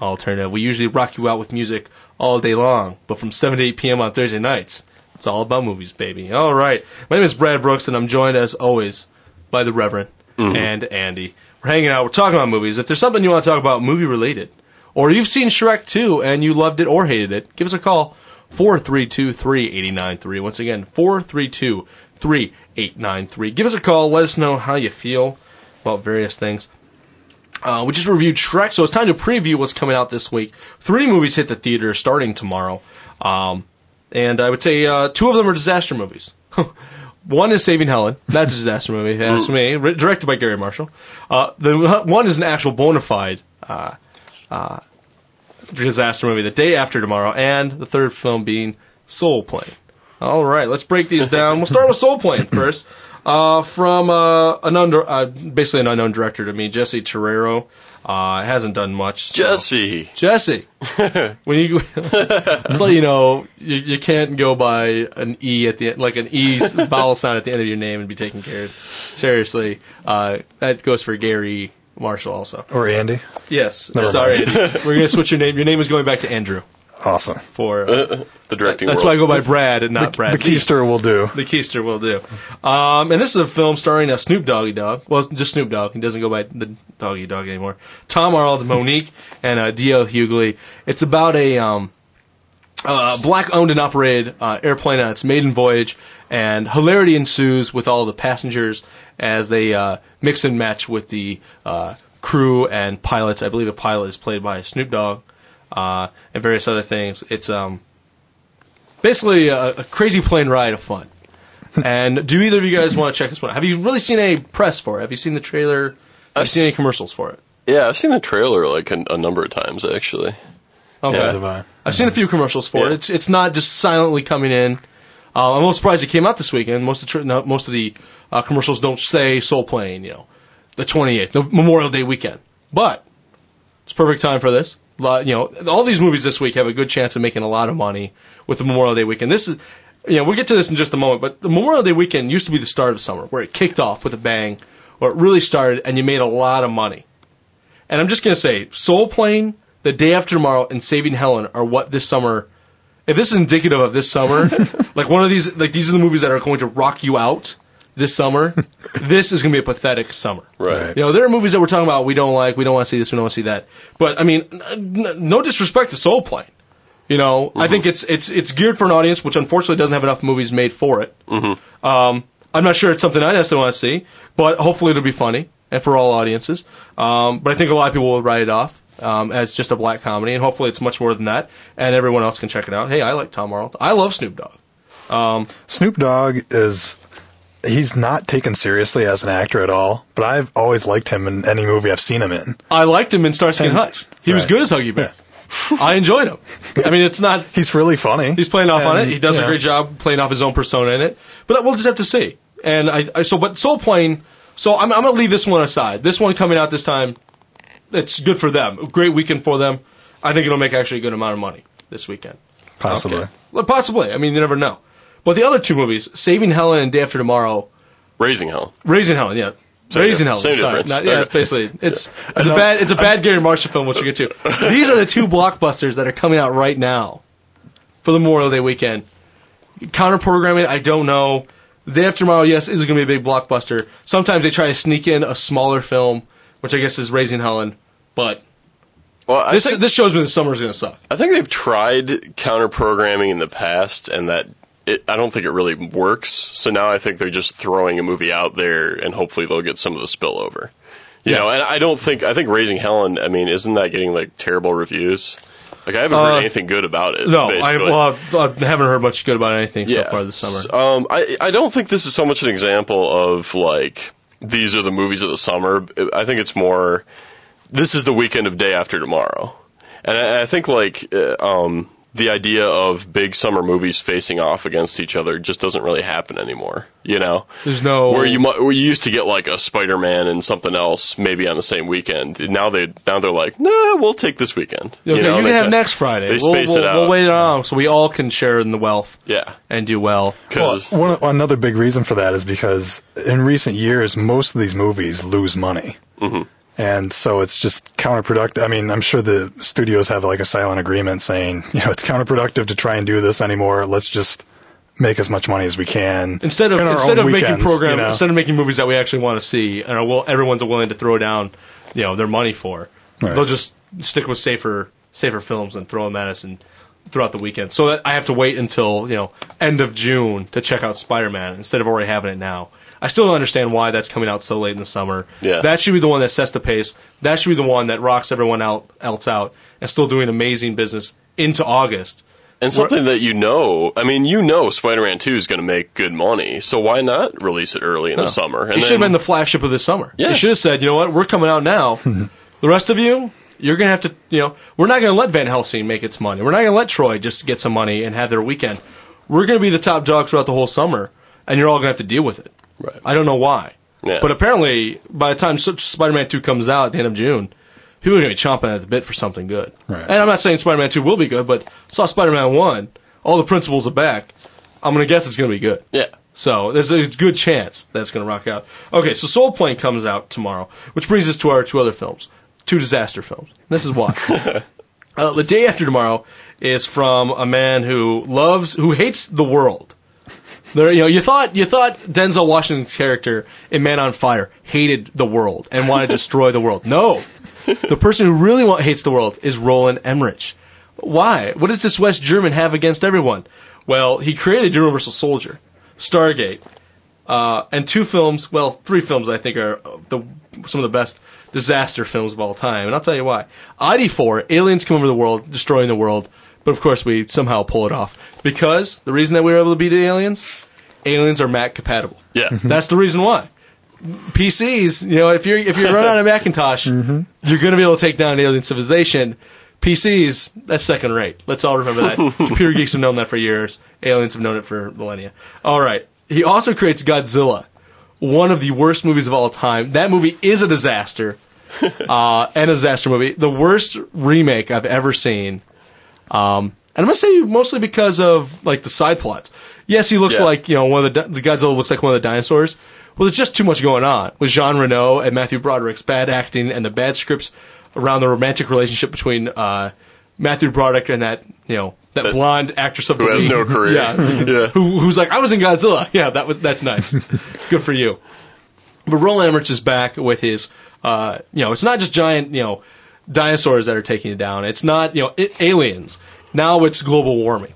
Speaker 4: alternative. We usually rock you out with music all day long, but from 7 to 8 p.m. on Thursday nights, it's all about movies, baby. All right. My name is Brad Brooks, and I'm joined, as always, by the Reverend mm-hmm. and Andy. We're hanging out, we're talking about movies. If there's something you want to talk about movie related, or you've seen Shrek 2 and you loved it or hated it, give us a call. 432-3893. Once again, 432-3893. Give us a call. Let us know how you feel about various things. Uh, we just reviewed Shrek, so it's time to preview what's coming out this week. Three movies hit the theater starting tomorrow, um, and I would say uh, two of them are disaster movies. one is Saving Helen. That's a disaster movie. That's me, ri- directed by Garry Marshall. Uh, the one is an actual bona fide uh, uh, disaster movie. The day after tomorrow, and the third film being Soul Plane. All right, let's break these down. We'll start with Soul Plane first. Uh, from uh, an under, uh, basically an unknown director to me, Jesse Terrero. Uh, hasn't done much. so-
Speaker 5: Jesse.
Speaker 4: Jesse. when you just let you know, you, you can't go by an e at the end, like an e vowel sound at the end of your name and be taken care of. Seriously, uh, that goes for Garry Marshall also.
Speaker 6: Or Andy.
Speaker 4: Yes,
Speaker 6: Never
Speaker 4: sorry. Andy. We're gonna switch your name. Your name is going back to Andrew
Speaker 6: Awesome.
Speaker 4: for. Uh,
Speaker 5: the directing
Speaker 4: that's
Speaker 5: world.
Speaker 4: why I go by Brad and not Brad.
Speaker 6: The keister will do.
Speaker 4: The Keister will do. Um, and this is a film starring a Snoop Doggy Dogg. Well, just Snoop Dogg. He doesn't go by the Doggy Dogg anymore. Tom Arnold, Mo'Nique, and uh, D.L. Hughley. It's about a um, uh, black owned and operated uh, airplane on its maiden voyage, and hilarity ensues with all the passengers as they uh, mix and match with the uh, crew and pilots. I believe a pilot is played by Snoop Dogg, uh, and various other things. It's um, basically a, a crazy plane ride of fun. and do either of you guys want to check this one? out? Have you really seen any press for it? Have you seen the trailer? Have you
Speaker 5: I've
Speaker 4: seen any commercials for it?
Speaker 5: Yeah, I've seen the trailer like a, a number of times actually.
Speaker 4: Okay.
Speaker 6: As have I.
Speaker 4: I've seen a few commercials for it.
Speaker 5: Yeah.
Speaker 4: It's it's not just silently coming in. Uh, I'm a little surprised it came out this weekend. Most of the no, most of the uh, commercials don't say Soul Plane. You know, the 28th, the Memorial Day weekend. But it's perfect time for this. You know, all these movies this week have a good chance of making a lot of money with the Memorial Day weekend. This is, you know, we'll get to this in just a moment. But the Memorial Day weekend used to be the start of summer, where it kicked off with a bang, where it really started, and you made a lot of money. And I'm just gonna say, Soul Plane, The Day After Tomorrow, and Saving Helen are what this summer. If this is indicative of this summer, like one of these, like these are the movies that are going to rock you out this summer. this is gonna be a pathetic summer.
Speaker 5: Right.
Speaker 4: You know, there are movies that we're talking about we don't like, we don't want to see this, we don't want to see that. But I mean, n- n- no disrespect to Soul Plane. You know, I think it's it's it's geared for an audience which unfortunately doesn't have enough movies made for it. Um, I'm not sure it's something I necessarily want to see, but hopefully it'll be funny and for all audiences. Um, but I think a lot of people will write it off um, as just a black comedy, and hopefully it's much more than that, and everyone else can check it out. Hey, I like Tom Arnold. I love Snoop Dogg.
Speaker 6: Snoop Dogg is he's not taken seriously as an actor at all, but I've always liked him in any movie I've seen him in.
Speaker 4: I liked him in Starsky and
Speaker 6: And-
Speaker 4: Hutch. He was good as Huggy Bear. I enjoyed him. I mean, it's not.
Speaker 6: He's really funny.
Speaker 4: He's playing off on it. He does a
Speaker 6: know,
Speaker 4: great job playing off his own persona in it. But uh, we'll just have to see. And I, I so but Soul Plane. So I'm, I'm gonna leave this one aside. This one coming out this time. It's good for them. A great weekend for them. I think it'll make actually a good amount of money this weekend.
Speaker 6: Possibly.
Speaker 4: Okay. Well, possibly. I mean, you never know. But the other two movies, Saving Helen and Day After Tomorrow,
Speaker 5: Raising Hell.
Speaker 4: Raising Helen, yeah.
Speaker 5: Same
Speaker 4: Raising Helen.
Speaker 5: same
Speaker 4: sorry.
Speaker 5: difference.
Speaker 4: Not- yeah, it's basically it's it's a bad it's a bad Garry Marshall film, which we'll get to. These are the two blockbusters that are coming out right now for the Memorial Day weekend. Counter programming, I don't know. Day After Tomorrow, yes, is going to be a big blockbuster. Sometimes they try to sneak in a smaller film, which I guess is Raising Helen, but
Speaker 5: Well, I
Speaker 4: this
Speaker 5: think,
Speaker 4: this shows me the summer's going to suck.
Speaker 5: I think they've tried counter programming in the past, and that it, I don't think it really works. So now I think they're just throwing a movie out there, and hopefully they'll get some of the spillover. You
Speaker 4: Yeah.
Speaker 5: know, and I don't think I think Raising Helen. I mean, isn't that getting like terrible reviews? Like I haven't heard
Speaker 4: Uh,
Speaker 5: anything good about it.
Speaker 4: No, I, well, I haven't heard much good about anything so far this summer.
Speaker 5: Um, I I don't think this is so much an example of like these are the movies of the summer. I think it's more this is the weekend of day after tomorrow, and I, I think like uh, um, the idea of big summer movies facing off against each other just doesn't really happen anymore. You know,
Speaker 4: There's no
Speaker 5: where you mu- where you used to get like a Spider Man and something else maybe on the same weekend. Now they now they're like, nah, we'll take this weekend.
Speaker 4: Okay, you,
Speaker 5: know,
Speaker 4: can
Speaker 5: they
Speaker 4: have
Speaker 5: ca-
Speaker 4: next Friday.
Speaker 5: They
Speaker 4: we'll,
Speaker 5: space
Speaker 4: we'll,
Speaker 5: it out.
Speaker 4: We'll wait it on so we all can share in the wealth
Speaker 5: Yeah,
Speaker 4: and do well.
Speaker 5: because
Speaker 6: One, another big reason for that is because in recent years, most of these movies lose money. Mm-hmm. And so it's just counterproductive. I mean, I'm sure the studios have like a silent agreement saying, you know, it's counterproductive to try and do this anymore. Let's just make as much money as we can.
Speaker 4: Instead of
Speaker 6: in
Speaker 4: instead of making
Speaker 6: weekends,
Speaker 4: program
Speaker 6: you know?
Speaker 4: instead of making movies that we actually want to see and are will, everyone's willing to throw down, you know, their money for,
Speaker 6: Right.
Speaker 4: they'll just stick with safer safer films and throw them at us and throughout the weekend. So that I have to wait until you know end of June to check out Spider Man instead of already having it now. I still don't understand why that's coming out so late in the summer.
Speaker 5: Yeah.
Speaker 4: That should be the one that sets the pace. That should be the one that rocks everyone out, else out and still doing amazing business into August.
Speaker 5: And something that you know, I mean, you know, Spider-Man Two is going to make good money, so why not release it early in the summer?
Speaker 4: And it should have been the flagship of this summer.
Speaker 5: Yeah.
Speaker 4: They should have said, you know what, we're coming out now. the rest of you, you're going to have to, you know, we're not going to let Van Helsing make its money. We're not going to let Troy just get some money and have their weekend. We're going to be the top dog throughout the whole summer, and you're all going to have to deal with it.
Speaker 5: Right.
Speaker 4: I don't know why.
Speaker 5: Yeah.
Speaker 4: But apparently, by the time S- Spider-Man 2 comes out at the end of June, people are going to be chomping at the bit for something good.
Speaker 6: Right.
Speaker 4: And I'm not saying Spider-Man 2 will be good, but saw Spider-Man 1, all the principles are back. I'm going to guess it's going to be good.
Speaker 5: yeah.
Speaker 4: So there's a good chance that's going to rock out. Okay, so Soul Plane comes out tomorrow, which brings us to our two other films, two disaster films. This is why. uh, the day after tomorrow is from a man who loves, who hates the world. There, you know, you thought you thought Denzel Washington's character in Man on Fire hated the world and wanted to destroy the world. No, the person who really want, hates the world is Roland Emmerich. Why? What does this West German have against everyone? Well, he created Universal Soldier, Stargate, uh, and two films. Well, three films I think are uh, the some of the best disaster films of all time, and I'll tell you why. ID4, aliens come over the world, destroying the world, but of course we somehow pull it off because the reason that we were able to beat the aliens, aliens are Mac compatible.
Speaker 5: Yeah.
Speaker 4: That's the reason why. PCs, you know, if you're if you run on a Macintosh, you're going to be able to take down an alien civilization. PCs, that's second rate. Let's all remember that. Computer geeks have known that for years. Aliens have known it for millennia. All right. He also creates Godzilla, one of the worst movies of all time. That movie is a disaster, uh, and a disaster movie. The worst remake I've ever seen. Um, and I'm gonna say mostly because of like the side plots. Yes, he looks
Speaker 5: Yeah.
Speaker 4: like you know one of the the Godzilla looks like one of the dinosaurs. Well, there's just too much going on with Jean Reno and Matthew Broderick's bad acting and the bad scripts around the romantic relationship between uh, Matthew Broderick and that you know that
Speaker 5: That-
Speaker 4: blonde actress of
Speaker 5: who
Speaker 4: the
Speaker 5: has no career.
Speaker 4: yeah,
Speaker 5: Yeah.
Speaker 4: Who, who's like I was in Godzilla. Yeah, that was that's nice. Good for you. But Roland Emmerich is back with his, uh, you know, it's not just giant, you know, dinosaurs that are taking it down. It's not, you know, i aliens. Now it's global warming.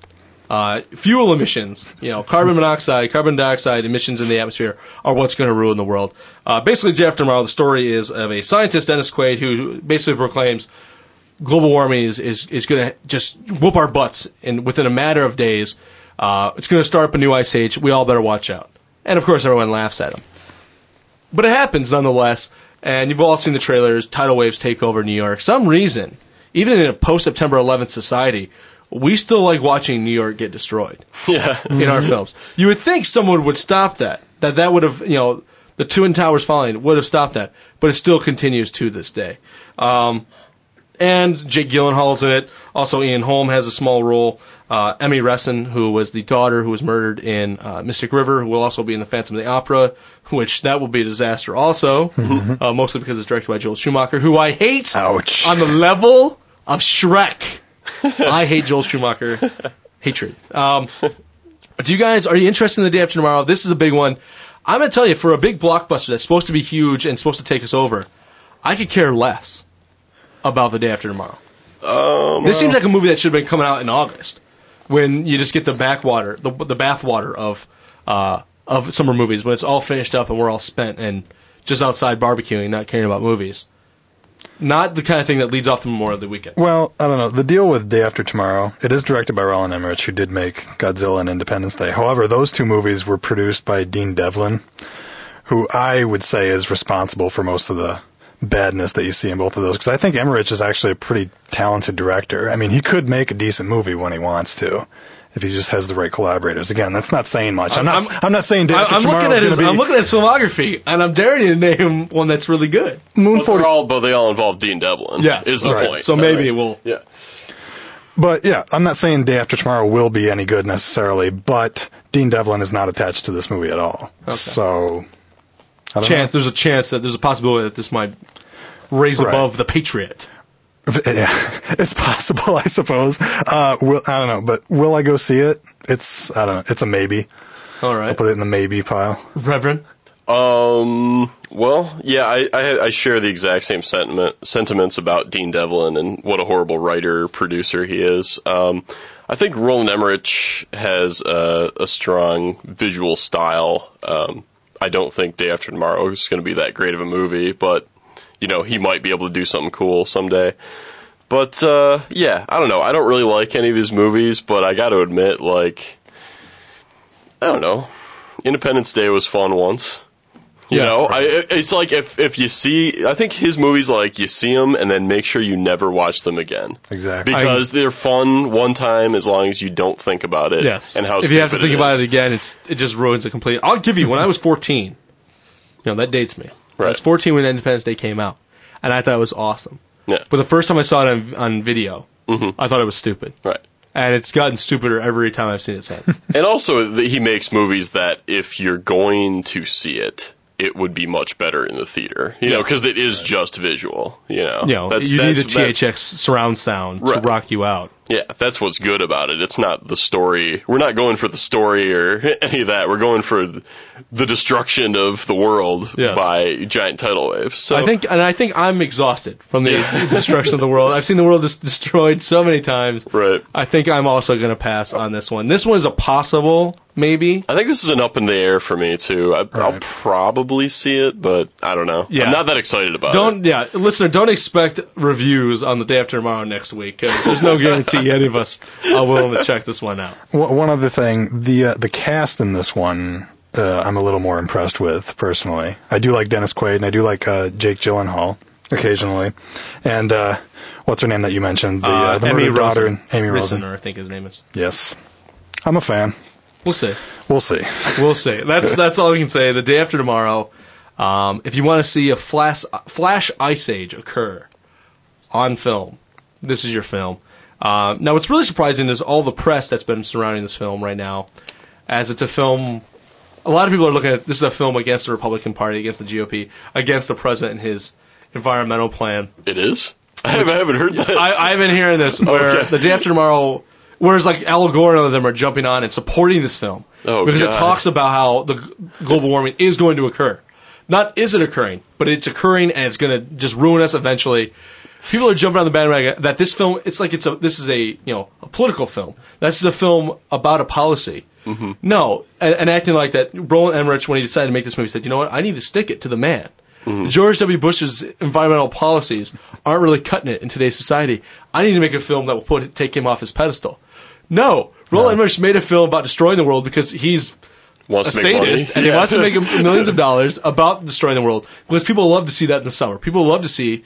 Speaker 4: Uh, fuel emissions, you know, carbon monoxide, carbon dioxide emissions in the atmosphere are what's going to ruin the world. Uh, basically, Jeff tomorrow, the story is of a scientist, Dennis Quaid, who basically proclaims global warming is, is, is going to just whoop our butts in within a matter of days. Uh, it's going to start up a new ice age. We all better watch out. And of course, everyone laughs at him. But it happens nonetheless. And you've all seen the trailers. Tidal waves take over New York. Some reason, even in a post September 11th society, we still like watching New York get destroyed
Speaker 5: Yeah.
Speaker 4: in our films. You would think someone would stop that. That that would have, you know, the Twin Towers falling would have stopped that. But it still continues to this day. Um, and Jake Gyllenhaal's in it. Also, Ian Holm has a small role. Uh, Emmy Rossum, who was the daughter who was murdered in uh, Mystic River, who will also be in the Phantom of the Opera, which that will be a disaster also, uh, mostly because it's directed by Joel Schumacher, who I hate
Speaker 6: Ouch.
Speaker 4: on the level of Shrek. I hate Joel Schumacher. Hatred. Um, do you guys are you interested in the day after tomorrow? This is a big one. I'm gonna tell you for a big blockbuster that's supposed to be huge and supposed to take us over, I could care less about the day after tomorrow. this seems like a movie that should have been coming out in August, when you just get the backwater, the the bathwater of uh, of summer movies when it's all finished up and we're all spent and just outside barbecuing, not caring about movies. Not the kind of thing that leads off to Memorial Day weekend.
Speaker 6: Well, I don't know. The deal with Day After Tomorrow, it is directed by Roland Emmerich, who did make Godzilla and Independence Day. However, those two movies were produced by Dean Devlin, who I would say is responsible for most of the badness that you see in both of those. Because I think Emmerich is actually a pretty talented director. I mean, he could make a decent movie when he wants to. If he just has the right collaborators. Again, that's not saying much. I'm, not. I'm, not saying Day After
Speaker 4: I'm
Speaker 6: Tomorrow
Speaker 4: looking
Speaker 6: is
Speaker 4: at
Speaker 6: going
Speaker 4: his,
Speaker 6: to be
Speaker 4: I'm looking at his filmography, and I'm daring you to name one that's really good.
Speaker 6: Moon
Speaker 5: But,
Speaker 6: 40.
Speaker 5: they're all, but they all involve Dean Devlin.
Speaker 4: Yes,
Speaker 5: is the
Speaker 4: okay.
Speaker 5: point.
Speaker 4: So maybe
Speaker 5: All right.
Speaker 4: we'll.
Speaker 5: Yeah.
Speaker 6: But yeah, I'm not saying Day After Tomorrow will be any good necessarily, but Dean Devlin is not attached to this movie at all. So, I don't
Speaker 4: chance. There's a chance that there's a possibility that this might raise
Speaker 6: Right.
Speaker 4: above the Patriot.
Speaker 6: Yeah, it's possible, I suppose. Uh, will, I don't know, but will I go see it? It's I don't know. It's a maybe.
Speaker 4: All right,
Speaker 6: I'll put it in the maybe pile.
Speaker 4: Reverend.
Speaker 5: Um. Well, yeah, I, I I share the exact same sentiment sentiments about Dean Devlin and what a horrible writer producer he is. Um, I think Roland Emmerich has a, a strong visual style. Um, I don't think Day After Tomorrow is going to be that great of a movie, but you know he might be able to do something cool someday. But uh, yeah, I don't know. I don't really like any of his movies, but I got to admit, like, I don't know. Independence Day was fun once. You
Speaker 4: Yeah,
Speaker 5: know, I, it's like if if you see, I think his movies like you see them and then make sure you never watch them again.
Speaker 6: Exactly.
Speaker 5: because they're fun one time as long as you don't think about it.
Speaker 4: Yes.
Speaker 5: and how stupid.
Speaker 4: if you have to think about it again, it's it just ruins it completely. I'll give you when I was 14. You know that dates me. I was 14 when Independence Day came out, and I thought it was awesome.
Speaker 5: Yeah,
Speaker 4: But the first time I saw it on, on video,
Speaker 5: Mhm.
Speaker 4: I thought it was stupid,
Speaker 5: right.
Speaker 4: and it's gotten stupider every time I've seen it since.
Speaker 5: And also, he makes movies that if you're going to see it, it would be much better in the theater. You know, because it is just visual. You know,
Speaker 4: you know,
Speaker 5: That's-
Speaker 4: you need the
Speaker 5: that's- that's-
Speaker 4: THX surround sound to rock you out.
Speaker 5: Yeah, that's what's good about it. It's not the story. We're not going for the story or any of that. We're going for the destruction of the world
Speaker 4: Yes.
Speaker 5: by giant tidal waves. So
Speaker 4: I think, and I think I'm exhausted from the destruction of the world. I've seen the world just destroyed so many times.
Speaker 5: Right.
Speaker 4: I think I'm also going to pass on this one. This one is a possible maybe.
Speaker 5: I think this is an up in the air for me too. I, I'll probably see it, but I don't know.
Speaker 4: Yeah.
Speaker 5: I'm not that excited about it.
Speaker 4: Don't yeah, listener. Don't expect reviews on the day after tomorrow next week because there's no guarantee any of us are willing to check this one out.
Speaker 6: One one other thing, the uh, the cast in this one, uh, I'm a little more impressed with personally. I do like Dennis Quaid and I do like uh, Jake Gyllenhaal occasionally, and uh, what's her name that you mentioned? The, uh, the
Speaker 4: Emmy
Speaker 6: murdered daughter, Amy Rosen.
Speaker 4: Risner, I think his name is.
Speaker 6: Yes, I'm a fan.
Speaker 4: We'll see.
Speaker 6: We'll see.
Speaker 4: We'll see. That's that's all we can say. The day after tomorrow. Um, if you want to see a flash flash ice age occur on film, this is your film. Uh, now, what's really surprising is all the press that's been surrounding this film right now, as it's a film. A lot of people are looking at this is a film against the Republican Party, against the GOP, against the president and his environmental plan.
Speaker 5: It is. I haven't, I haven't heard that.
Speaker 4: I, I've been hearing this where
Speaker 5: Okay.
Speaker 4: the day after tomorrow, whereas like Al Gore and them are jumping on and supporting this film
Speaker 5: Oh,
Speaker 4: because it talks about how the global warming is going to occur. Not is it occurring, but it's occurring and it's going to just ruin us eventually. People are jumping on the bandwagon that this film it's like it's a this is a you know a political film. This is a film about a policy.
Speaker 5: Mm-hmm.
Speaker 4: No, and, and acting like that. Roland Emmerich, when he decided to make this movie, said, "You know what? I need to stick it to the man."
Speaker 5: Mm-hmm.
Speaker 4: George W. Bush's environmental policies aren't really cutting it in today's society. I need to make a film that will put take him off his pedestal. No, Roland Emmerich made a film about destroying the world because he's
Speaker 5: Wants
Speaker 4: a
Speaker 5: to make money.
Speaker 4: sadist and he wants to make millions of dollars about destroying the world because people love to see that in the summer. People love to see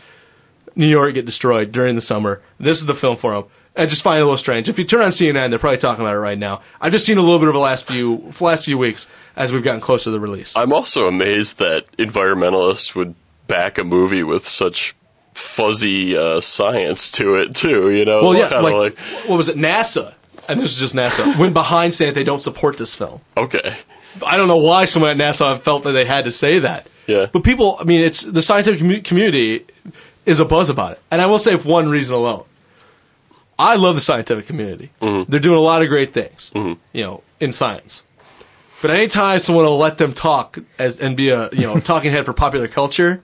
Speaker 4: New York get destroyed during the summer. This is the film for him. I just find it a little strange. If you turn on CNN, they're probably talking about it right now. I've just seen a little bit of the last few last few weeks as we've gotten closer to the release.
Speaker 5: I'm also amazed that environmentalists would back a movie with such fuzzy uh, science to it too. You know,
Speaker 4: well, yeah,
Speaker 5: Kinda
Speaker 4: like, what was it? NASA, and this is just NASA, went behind saying they don't support this film.
Speaker 5: okay,
Speaker 4: I don't know why someone at NASA felt that they had to say that.
Speaker 5: Yeah.
Speaker 4: But people, I mean, it's the scientific commu- community is a buzz about it, and I will say for one reason alone. I love the scientific community. Mm-hmm. They're doing a lot of great things, mm-hmm. you know, in science. But anytime someone will let them talk as and be a you know talking head for popular culture,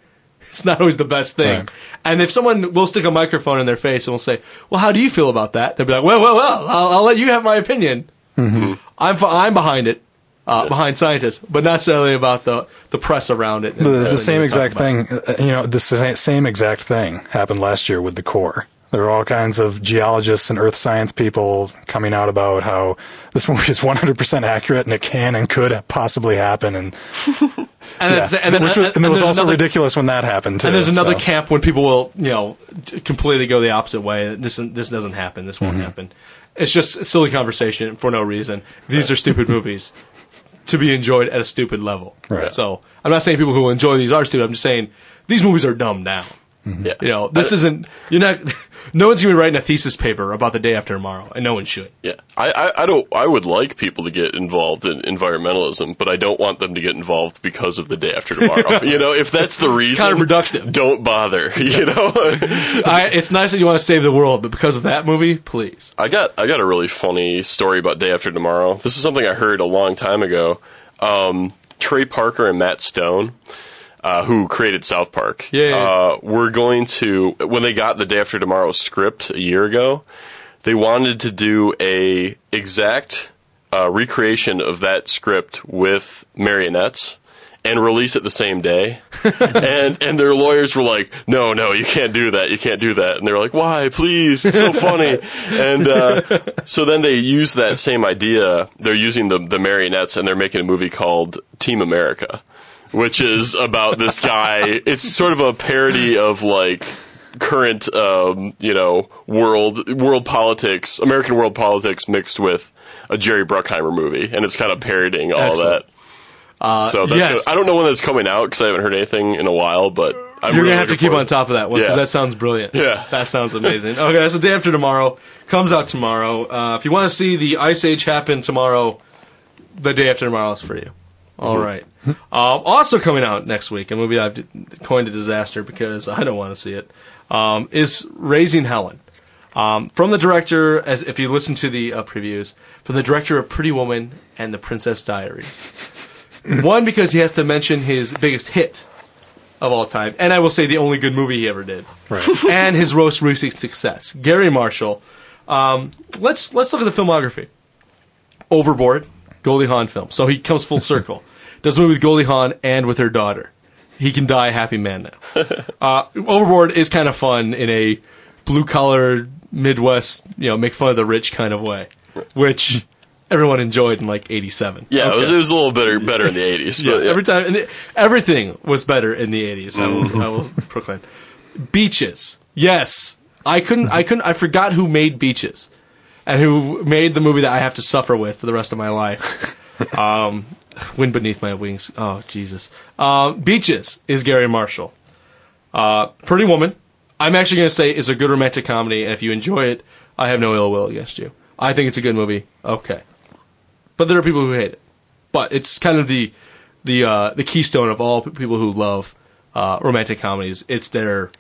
Speaker 4: it's not always the best thing.
Speaker 6: Right.
Speaker 4: And if someone will stick a microphone in their face and will say, "Well, how do you feel about that?" They'll be like, "Well, well, well, I'll, I'll let you have my opinion. I'm f- I'm behind it, uh, behind scientists, but not necessarily about the the press around it."
Speaker 6: The, the same exact thing, uh, you know, the same exact thing happened last year with the core. There were all kinds of geologists and earth science people coming out about how this movie is 100% accurate and it can and could possibly happen. And,
Speaker 4: And,
Speaker 6: yeah.
Speaker 4: and then
Speaker 6: Which was, and, it was also
Speaker 4: another-
Speaker 6: ridiculous when that happened, too.
Speaker 4: And there's another
Speaker 6: so.
Speaker 4: camp when people will, you know, completely go the opposite way. This this doesn't happen. This
Speaker 6: Mm-hmm.
Speaker 4: won't happen. It's just silly conversation for no reason. These are stupid movies to be enjoyed at a stupid level.
Speaker 6: Right.
Speaker 4: So I'm not saying people who enjoy these are stupid. I'm just saying these movies are dumbed down.
Speaker 5: yeah,
Speaker 4: You know, this isn't. You're not. No one's gonna be writing a thesis paper about the day after tomorrow, and no one should.
Speaker 5: yeah. I, I, I don't. I would like people to get involved in environmentalism, but I don't want them to get involved because of the day after tomorrow. you know, if that's the reason,
Speaker 4: counterproductive.
Speaker 5: Don't bother. You know.
Speaker 4: I, it's nice that you want to save the world, but because of that movie, please.
Speaker 5: I got I got a really funny story about Day After Tomorrow. This is something I heard a long time ago. Um, Trey Parker and Matt Stone, uh, who created South Park,
Speaker 4: Yeah, yeah.
Speaker 5: Uh, were going to when they got the Day After Tomorrow script a year ago. They wanted to do a exact uh, recreation of that script with marionettes and release it the same day. and and their lawyers were like, "No, no, you can't do that. You can't do that." And they were like, "Why? Please, it's so funny." and uh, so then they use that same idea. They're using the the marionettes, and they're making a movie called Team America, which is about this guy. It's sort of a parody of like current, um, you know, world world politics, American world politics mixed with a Jerry Bruckheimer movie, and it's kind of parodying all
Speaker 4: Excellent.
Speaker 5: of that. so that's
Speaker 4: yes.
Speaker 5: good. I don't know when that's coming out because I haven't heard anything in a while, but I'm
Speaker 4: You're
Speaker 5: really
Speaker 4: gonna have to keep on top of that one because
Speaker 5: Yeah.
Speaker 4: that sounds brilliant.
Speaker 5: Yeah.
Speaker 4: that sounds amazing. okay, that's the day after tomorrow. Comes out tomorrow. Uh, if you want to see the Ice Age happen tomorrow, the day after tomorrow is for you. All
Speaker 5: Mm-hmm.
Speaker 4: Um, also coming out next week, a movie I've coined a disaster because I don't want to see it, um, is Raising Helen. Um, from the director, as if you listen to the uh, previews, from the director of Pretty Woman and The Princess Diaries. One because he has to mention his biggest hit of all time, and I will say the only good movie he ever did,
Speaker 6: Right.
Speaker 4: and his most recent success, Garry Marshall. Um, let's let's look at the filmography. Overboard, Goldie Hawn film. So he comes full circle. Does a movie with Goldie Hawn and with her daughter. He can die a happy man now. Uh, Overboard is kind of fun in a blue collar Midwest, you know, make fun of the rich kind of way, which everyone enjoyed in like '87.
Speaker 5: Yeah, it, was, it was a little better better in the '80s.
Speaker 4: Yeah,
Speaker 5: yeah.
Speaker 4: every time, and it, everything was better in the '80s. I will, I will proclaim. Beaches, yes. I couldn't. I couldn't. I forgot who made Beaches, and who made the movie that I have to suffer with for the rest of my life. um, Wind beneath my wings. Oh Jesus. Um, Beaches is Garry Marshall. Uh, Pretty Woman. I'm actually going to say is a good romantic comedy, and if you enjoy it, I have no ill will against you. I think it's a good movie. Okay, but there are people who hate it. But it's kind of the the uh, the keystone of all people who love uh, romantic comedies. It's their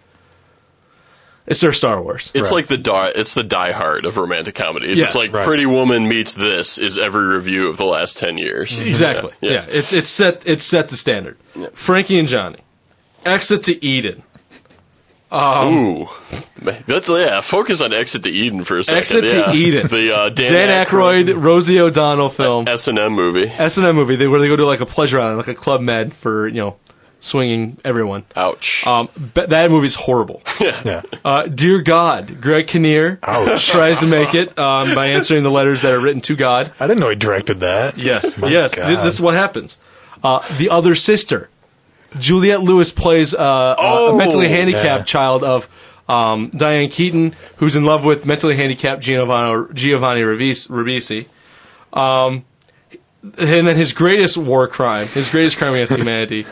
Speaker 4: it's their Star Wars.
Speaker 5: It's like the die. It's the Die Hard of romantic comedies.
Speaker 4: Yes,
Speaker 5: it's like
Speaker 6: right.
Speaker 5: Pretty Woman meets this is every review of the last ten years.
Speaker 4: Exactly.
Speaker 5: Yeah.
Speaker 4: Yeah. It's it's set it's set the standard. Frankie and Johnny. Exit to Eden.
Speaker 5: Ooh, Man, that's yeah. Focus on Exit to Eden for a second.
Speaker 4: Exit to. Eden.
Speaker 5: The uh, Dan,
Speaker 4: Dan Aykroyd, Rosie O'Donnell film.
Speaker 5: S and M movie.
Speaker 4: S and M movie. They where they go to like a pleasure island, like a club med for you know swinging everyone.
Speaker 5: Ouch.
Speaker 4: Um, but that movie's horrible.
Speaker 6: Yeah.
Speaker 4: Uh, Dear God, Greg Kinnear tries to make it um, by answering the letters that are written to God.
Speaker 6: I didn't know he directed that.
Speaker 4: Yes, yes.
Speaker 6: God.
Speaker 4: th- This is what happens. Uh, the other sister, Juliette Lewis plays uh, a- a
Speaker 5: Oh,
Speaker 4: mentally handicapped
Speaker 6: yeah.
Speaker 4: child of um, Diane Keaton, who's in love with mentally handicapped Giovanni, Giovanni Ribisi. Ribisi. Um, and then his greatest war crime, his greatest crime against humanity,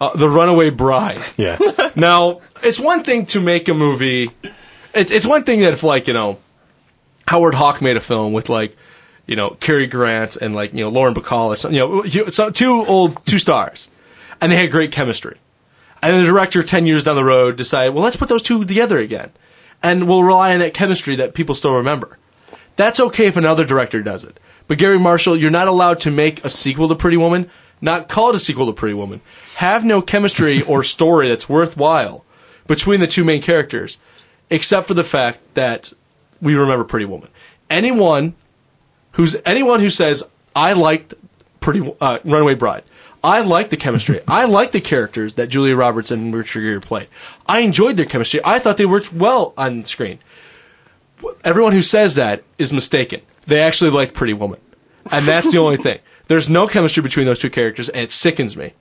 Speaker 4: uh, the Runaway Bride.
Speaker 6: Yeah.
Speaker 4: Now, it's one thing to make a movie. It, it's one thing that if, like, you know, Howard Hawk made a film with, like, you know, Cary Grant and, like, you know, Lauren Bacall or something, you know, so two old, two stars. And they had great chemistry. And the director, 10 years down the road, decided, well, let's put those two together again. And we'll rely on that chemistry that people still remember. That's okay if another director does it. But Garry Marshall, you're not allowed to make a sequel to Pretty Woman, not call it a sequel to Pretty Woman. Have no chemistry or story that's worthwhile between the two main characters, except for the fact that we remember Pretty Woman. Anyone who's anyone who says I liked Pretty uh, Runaway Bride, I liked the chemistry, I like the characters that Julia Roberts and Richard Gere played. I enjoyed their chemistry. I thought they worked well on screen. Everyone who says that is mistaken. They actually like Pretty Woman, and that's the only thing. There's no chemistry between those two characters, and it sickens me.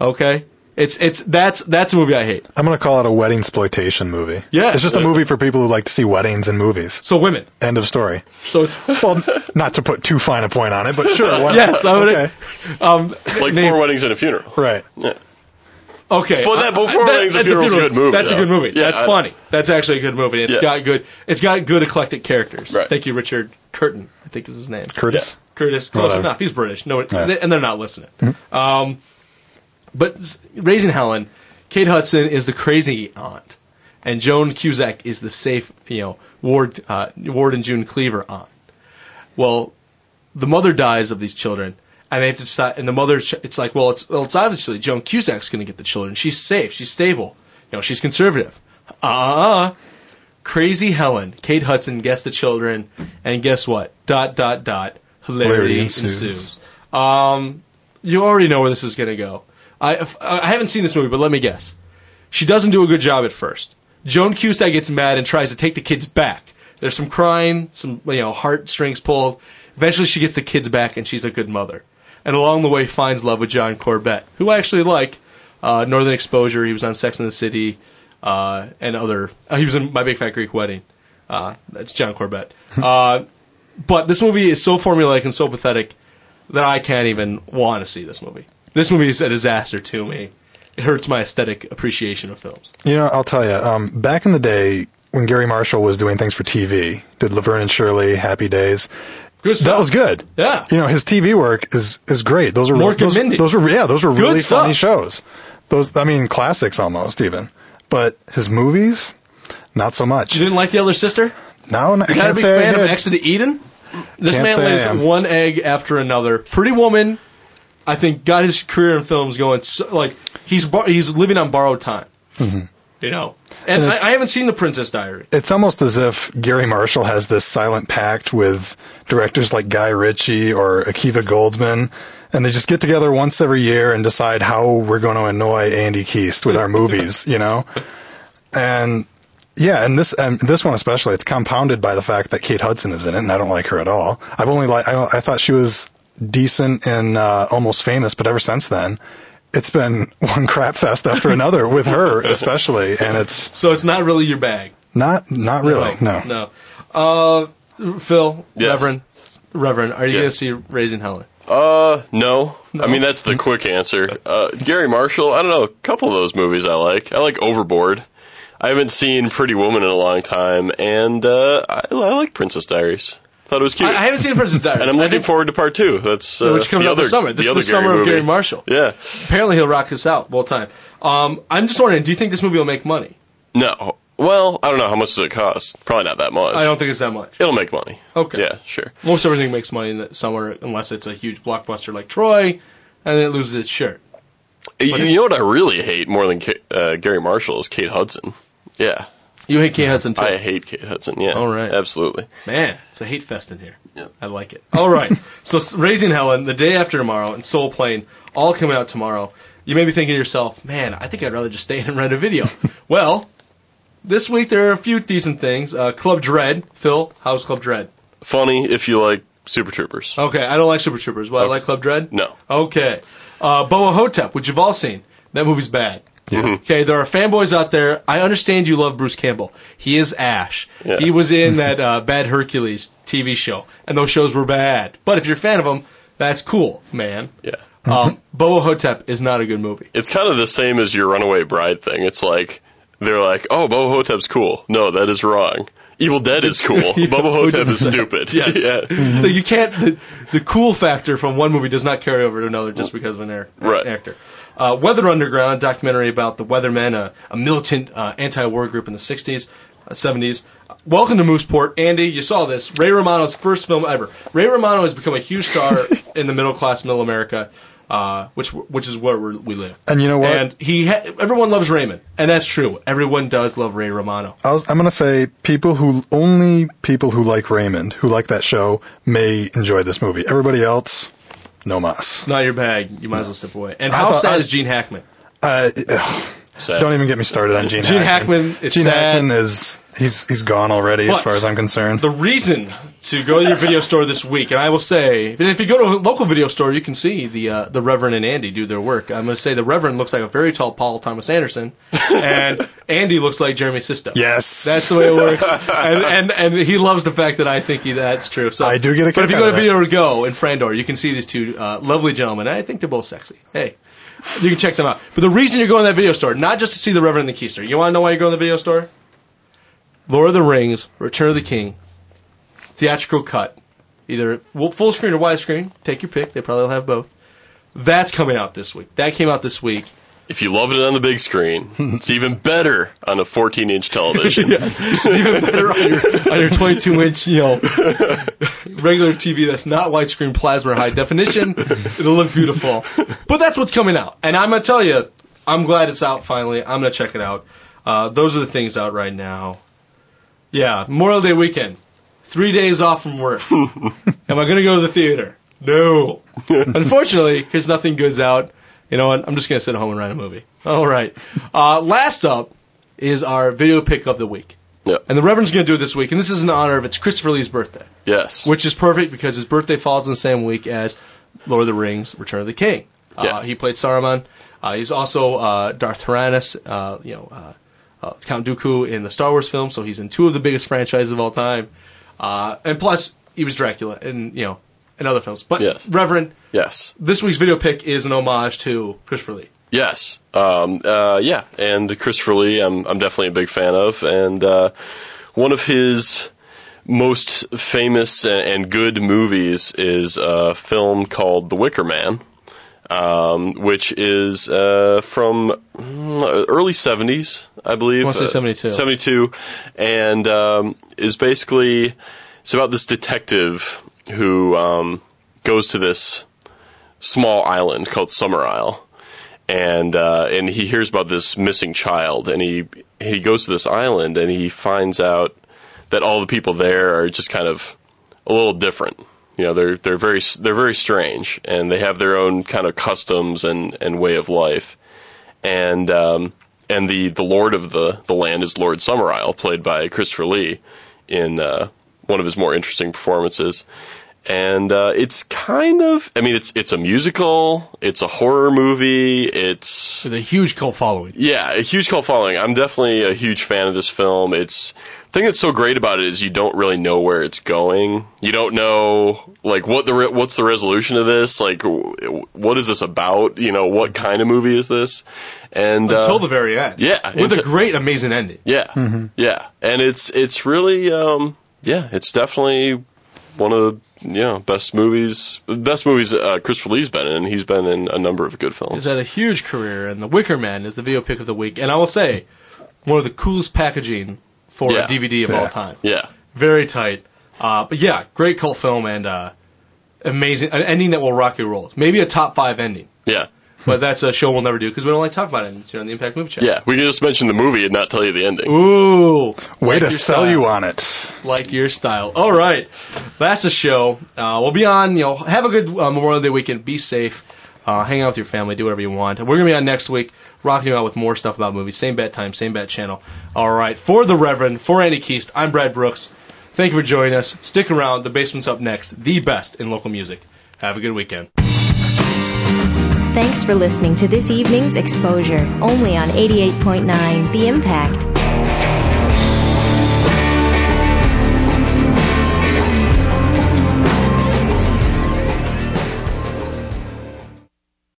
Speaker 4: Okay, it's it's that's that's a movie I hate.
Speaker 6: I'm going to call it a wedding exploitation movie.
Speaker 4: Yeah.
Speaker 6: It's just a movie for people who like to see weddings and movies.
Speaker 4: So women.
Speaker 6: End of story.
Speaker 4: So it's
Speaker 6: Well, not to put too fine a point on it, but sure. why not?
Speaker 4: yes. I would.
Speaker 6: Okay.
Speaker 4: Um,
Speaker 5: like
Speaker 4: name-
Speaker 5: four weddings and a funeral.
Speaker 6: Right.
Speaker 4: Okay,
Speaker 5: But that-
Speaker 4: I-
Speaker 5: Before
Speaker 4: I-
Speaker 5: Weddings and
Speaker 4: that's
Speaker 5: Funerals is a
Speaker 4: funeral-
Speaker 5: good movie,
Speaker 4: That's a good movie.
Speaker 5: Yeah,
Speaker 4: that's
Speaker 5: I-
Speaker 4: funny. That's actually a good movie. It's
Speaker 5: Yeah.
Speaker 4: got good. It's got good eclectic characters.
Speaker 5: Right.
Speaker 4: Thank you, Richard Curtin. I think is his name.
Speaker 6: Curtis.
Speaker 4: Curtis. Close
Speaker 6: Whatever.
Speaker 4: enough. He's British. No,
Speaker 6: Yeah. Mm-hmm.
Speaker 4: and they're not listening. Um, but raising Helen, Kate Hudson is the crazy aunt, and Joan Cusack is the safe, you know, Ward uh, Ward and June Cleaver aunt. Well, the mother dies of these children, and they have to decide. And the mother, it's like, well, it's well, it's obviously Joan Cusack's going to get the children. She's safe. She's stable. You know, she's conservative. Uh uh Crazy Helen, Kate Hudson gets the children, and guess what? Dot dot dot. Hilarity,
Speaker 6: Hilarity
Speaker 4: ensues.
Speaker 6: ensues.
Speaker 4: Um, you already know where this is going to go. I I haven't seen this movie, but let me guess. She doesn't do a good job at first. Joan Cusack gets mad and tries to take the kids back. There's some crying, some you know heartstrings pulled. Eventually, she gets the kids back, and she's a good mother. And along the way, finds love with John Corbett, who I actually like. Uh, Northern Exposure. He was on Sex and the City, uh, and other. Uh, he was in My Big Fat Greek Wedding. Uh, that's John Corbett. But this movie is so formulaic and so pathetic that I can't even want to see this movie. This movie is a disaster to me. It hurts my aesthetic appreciation of films.
Speaker 6: You know, I'll tell you. Um, back in the day when Garry Marshall was doing things for TV, did Laverne and Shirley, Happy Days.
Speaker 4: Good
Speaker 6: That was good.
Speaker 4: Yeah.
Speaker 6: You know, his TV work is is great. Those are
Speaker 4: Mork and
Speaker 6: those,
Speaker 4: Mindy.
Speaker 6: those were yeah, those were
Speaker 4: Good
Speaker 6: really
Speaker 4: stuff.
Speaker 6: funny shows. Those I mean, classics almost even. But his movies, not so much.
Speaker 4: You didn't like the other sister?
Speaker 6: No, no I
Speaker 4: You not a
Speaker 6: can't
Speaker 4: big
Speaker 6: say I
Speaker 4: fan of
Speaker 6: did.
Speaker 4: Exit to Eden? This
Speaker 6: Can't
Speaker 4: man lays
Speaker 6: am.
Speaker 4: one egg after another. Pretty Woman, I think, got his career in films going so, like he's bar- he's living on borrowed time. Mm-hmm. You know, and,
Speaker 6: And
Speaker 4: I, I haven't seen The Princess Diary.
Speaker 6: It's almost as if Garry Marshall has this silent pact with directors like Guy Ritchie or Akiva Goldsman, and they just get together once every year and decide how we're going to annoy Andy Keast with our movies, you know? And yeah, and this and this one especially, it's compounded by the fact that Kate Hudson is in it, and I don't like her at all. I've only like I, I thought she was decent in uh, Almost Famous, but ever since then, it's been one crap fest after another with her, especially, and it's
Speaker 4: So it's not really your bag.
Speaker 6: not not really no.
Speaker 4: No. Uh, Phil,
Speaker 5: Yes.
Speaker 4: Reverend, Reverend, are you
Speaker 5: Yeah.
Speaker 4: going to see Raising Helen?
Speaker 5: Uh, no. I mean, that's the quick answer. Uh, Garry Marshall, I don't know, a couple of those movies I like. I like Overboard. I haven't seen Pretty Woman in a long time, and uh, I, I like Princess Diaries. Thought it was cute.
Speaker 4: I, I haven't seen Princess Diaries,
Speaker 5: and I'm looking forward to part two. That's uh,
Speaker 4: which comes
Speaker 5: the
Speaker 4: out
Speaker 5: other,
Speaker 4: this summer. This
Speaker 5: the
Speaker 4: is the summer
Speaker 5: Garry
Speaker 4: of
Speaker 5: Garry.
Speaker 4: Marshall.
Speaker 5: Yeah.
Speaker 4: Apparently, he'll rock us out all time. Um, I'm just wondering, do you think this movie will make money?
Speaker 5: No. Well, I don't know how much does it cost. Probably not that much.
Speaker 4: I don't think it's that much.
Speaker 5: It'll make money.
Speaker 4: Okay.
Speaker 5: Yeah, sure.
Speaker 4: Most everything makes money in the summer, unless it's a huge blockbuster like Troy, and then it loses its shirt.
Speaker 5: You, you know what I really hate more than uh, Garry Marshall is Kate Hudson. Yeah.
Speaker 4: You hate Kate Hudson too.
Speaker 5: I hate Kate Hudson. Yeah.
Speaker 4: All right.
Speaker 5: Absolutely.
Speaker 4: Man, it's a hate fest in here.
Speaker 5: Yeah.
Speaker 4: I like it. All right. so Raising Helen, the day after tomorrow, and Soul Plane, all coming out tomorrow. You may be thinking to yourself, man, I think I'd rather just stay in and rent a video. well, this week there are a few decent things. Uh, Club Dread. Phil, how's Club Dread?
Speaker 5: Funny if you like Super Troopers.
Speaker 4: Okay, I don't like Super Troopers, but I like Club Dread?
Speaker 5: No.
Speaker 4: Okay. Uh, Bubba Ho-Tep, which you've all seen. That movie's bad. Okay, there are fanboys out there. I understand you love Bruce Campbell. He is Ash.
Speaker 5: Yeah.
Speaker 4: He was in that uh, Bad Hercules TV show, and those shows were bad. But if you're a fan of him, that's cool, man.
Speaker 5: Yeah.
Speaker 4: Um, Bubba Ho-Tep is not a good movie.
Speaker 5: It's kind of the same as your Runaway Bride thing. It's like they're like, "Oh, Bubba Ho-Tep's cool." No, that is wrong. Evil Dead is cool. Boba Hotep is stupid.
Speaker 4: Yes.
Speaker 5: yeah.
Speaker 4: So you can't. The, the cool factor from one movie does not carry over to another just because of an air,
Speaker 5: Right.
Speaker 4: actor. Uh, Weather Underground, documentary about the Weathermen, a, a militant uh, anti-war group in the '60s, uh, '70s. Welcome to Mooseport, Andy. You saw this. Ray Romano's first film ever. Ray Romano has become a huge star in the middle class, middle America, uh, which which is where we're, we live.
Speaker 6: And you know what?
Speaker 4: And he, ha- everyone loves Raymond, and that's true. Everyone does love Ray Romano.
Speaker 6: I was, I'm going to say people who only people who like Raymond, who like that show, may enjoy this movie. Everybody else, no mas.
Speaker 4: Not your bag. You might as well step away. And
Speaker 6: I
Speaker 4: how
Speaker 6: thought-
Speaker 4: sad
Speaker 6: I-
Speaker 4: is Gene Hackman?
Speaker 6: Uh, ugh,
Speaker 5: Sad.
Speaker 6: don't even get me started on Gene.
Speaker 4: Gene
Speaker 6: Hackman.
Speaker 4: Hackman is
Speaker 6: Gene
Speaker 4: sad.
Speaker 6: Hackman is he's he's gone already, as far as I'm concerned.
Speaker 4: The reason to go to your video store this week, and I will say, if you go to a local video store, you can see the uh, the Reverend and Andy do their work. I'm going to say the Reverend looks like a very tall Paul Thomas Anderson, and Andy looks like Jeremy Sisto.
Speaker 6: Yes.
Speaker 4: that's the way it works. And and, and he loves the fact that I think he, that's true. So
Speaker 6: I do get a
Speaker 4: But if you
Speaker 6: out
Speaker 4: go
Speaker 6: of
Speaker 4: to
Speaker 6: that.
Speaker 4: Video Go in Frandor, you can see these two uh, lovely gentlemen. I think they're both sexy. Hey. You can check them out. But the reason you're going to that video store, not just to see the Reverend and the Keister. You want to know why you're going to the video store? Lord of the Rings, Return of the King, theatrical cut, either full full screen or widescreen. Take your pick. They probably will have both. That's coming out this week. That came out this week.
Speaker 5: If you loved it on the big screen, it's even better on a 14-inch television.
Speaker 4: It's even better on your on your 22 inch, you know, regular TV that's not widescreen plasma or high definition. It'll look beautiful. But that's what's coming out, and I'm gonna tell you, I'm glad it's out finally. I'm gonna check it out. Uh, those are the things out right now. Yeah, Memorial Day weekend, three days off from work. Am I gonna go to the theater? No. Unfortunately, because nothing good's out. You know what? I'm just gonna sit at home and write a movie. All right. Uh, last up is our video pick of the week.
Speaker 5: Yep.
Speaker 4: And the Reverend's going to do it this week, and this is in honor of it's Christopher Lee's birthday,
Speaker 5: Yes.
Speaker 4: which is perfect because his birthday falls in the same week as Lord of the Rings: Return of the King.
Speaker 5: Yeah.
Speaker 4: Uh, he played Saruman. Uh, he's also uh, Darth Tyrannus, uh, you know, uh, uh, Count Dooku in the Star Wars films, so he's in two of the biggest franchises of all time. Uh, and plus, he was Dracula in you know in other films. But
Speaker 5: Yes.
Speaker 4: Reverend,
Speaker 5: yes.
Speaker 4: this week's video pick is an homage to Christopher Lee.
Speaker 5: Yes. Um, uh, yeah. And Christopher Lee, I'm, I'm definitely a big fan of. And uh, one of his most famous and, and good movies is a film called The Wicker Man. Um, which is uh, from mm, early 70s, I believe.
Speaker 4: I wanna say
Speaker 5: Uh,
Speaker 4: 72.
Speaker 5: 72. And um, is basically, it's about this detective who um, goes to this small island called Summerisle. And uh, and he hears about this missing child, and he he goes to this island, and he finds out that all the people there are just kind of a little different. You know, they're they're very they're very strange, and they have their own kind of customs and, and way of life, and um, and the, the lord of the, the land is Lord Summerisle, played by Christopher Lee in uh, one of his more interesting performances and uh, it's kind of I mean it's it's a musical, it's a horror movie, it's
Speaker 4: With a huge cult following.
Speaker 5: yeah, a huge cult following. I'm definitely a huge fan of this film. It's the thing that's so great about it is you don't really know where it's going. You don't know like what the re- what's the resolution of this? Like w- what is this about? You know, what kind of movie is this? And uh,
Speaker 4: Until the very end.
Speaker 5: yeah,
Speaker 4: With a great, amazing ending.
Speaker 5: yeah, yeah, and it's it's really um, yeah, it's definitely one of the you know best movies, best movies uh, Christopher Lee's been in. He's been in a number of good films.
Speaker 4: He's had a huge career, and The Wicker Man is the video pick of the week. And I will say, one of the coolest packaging for
Speaker 5: Yeah.
Speaker 4: a DVD of all time.
Speaker 5: yeah,
Speaker 4: Very tight. Uh, but yeah, great cult film and uh, amazing an ending that will rock your world. Maybe a top five ending,
Speaker 5: yeah,
Speaker 4: but that's a show we'll never do because we don't like to talk about endings here on the Impact Movie Channel.
Speaker 5: yeah. We can just mention the movie and not tell you the ending.
Speaker 4: Ooh,
Speaker 6: Way
Speaker 4: like
Speaker 6: to sell
Speaker 4: style.
Speaker 6: you on it.
Speaker 4: like your style. All right, that's the show. Uh, we'll be on. You know, have a good uh, Memorial Day weekend. Be safe. Uh, hang out with your family. Do whatever you want. We're gonna be on next week, rocking out with more stuff about movies. Same bad time, same bad channel. All right, for the Reverend, for Andy Keast, I'm Brad Brooks. Thank you for joining us. Stick around. The basement's up next. The best in local music. Have a good weekend.
Speaker 3: Thanks for listening to this evening's exposure, only on 88.9 The Impact.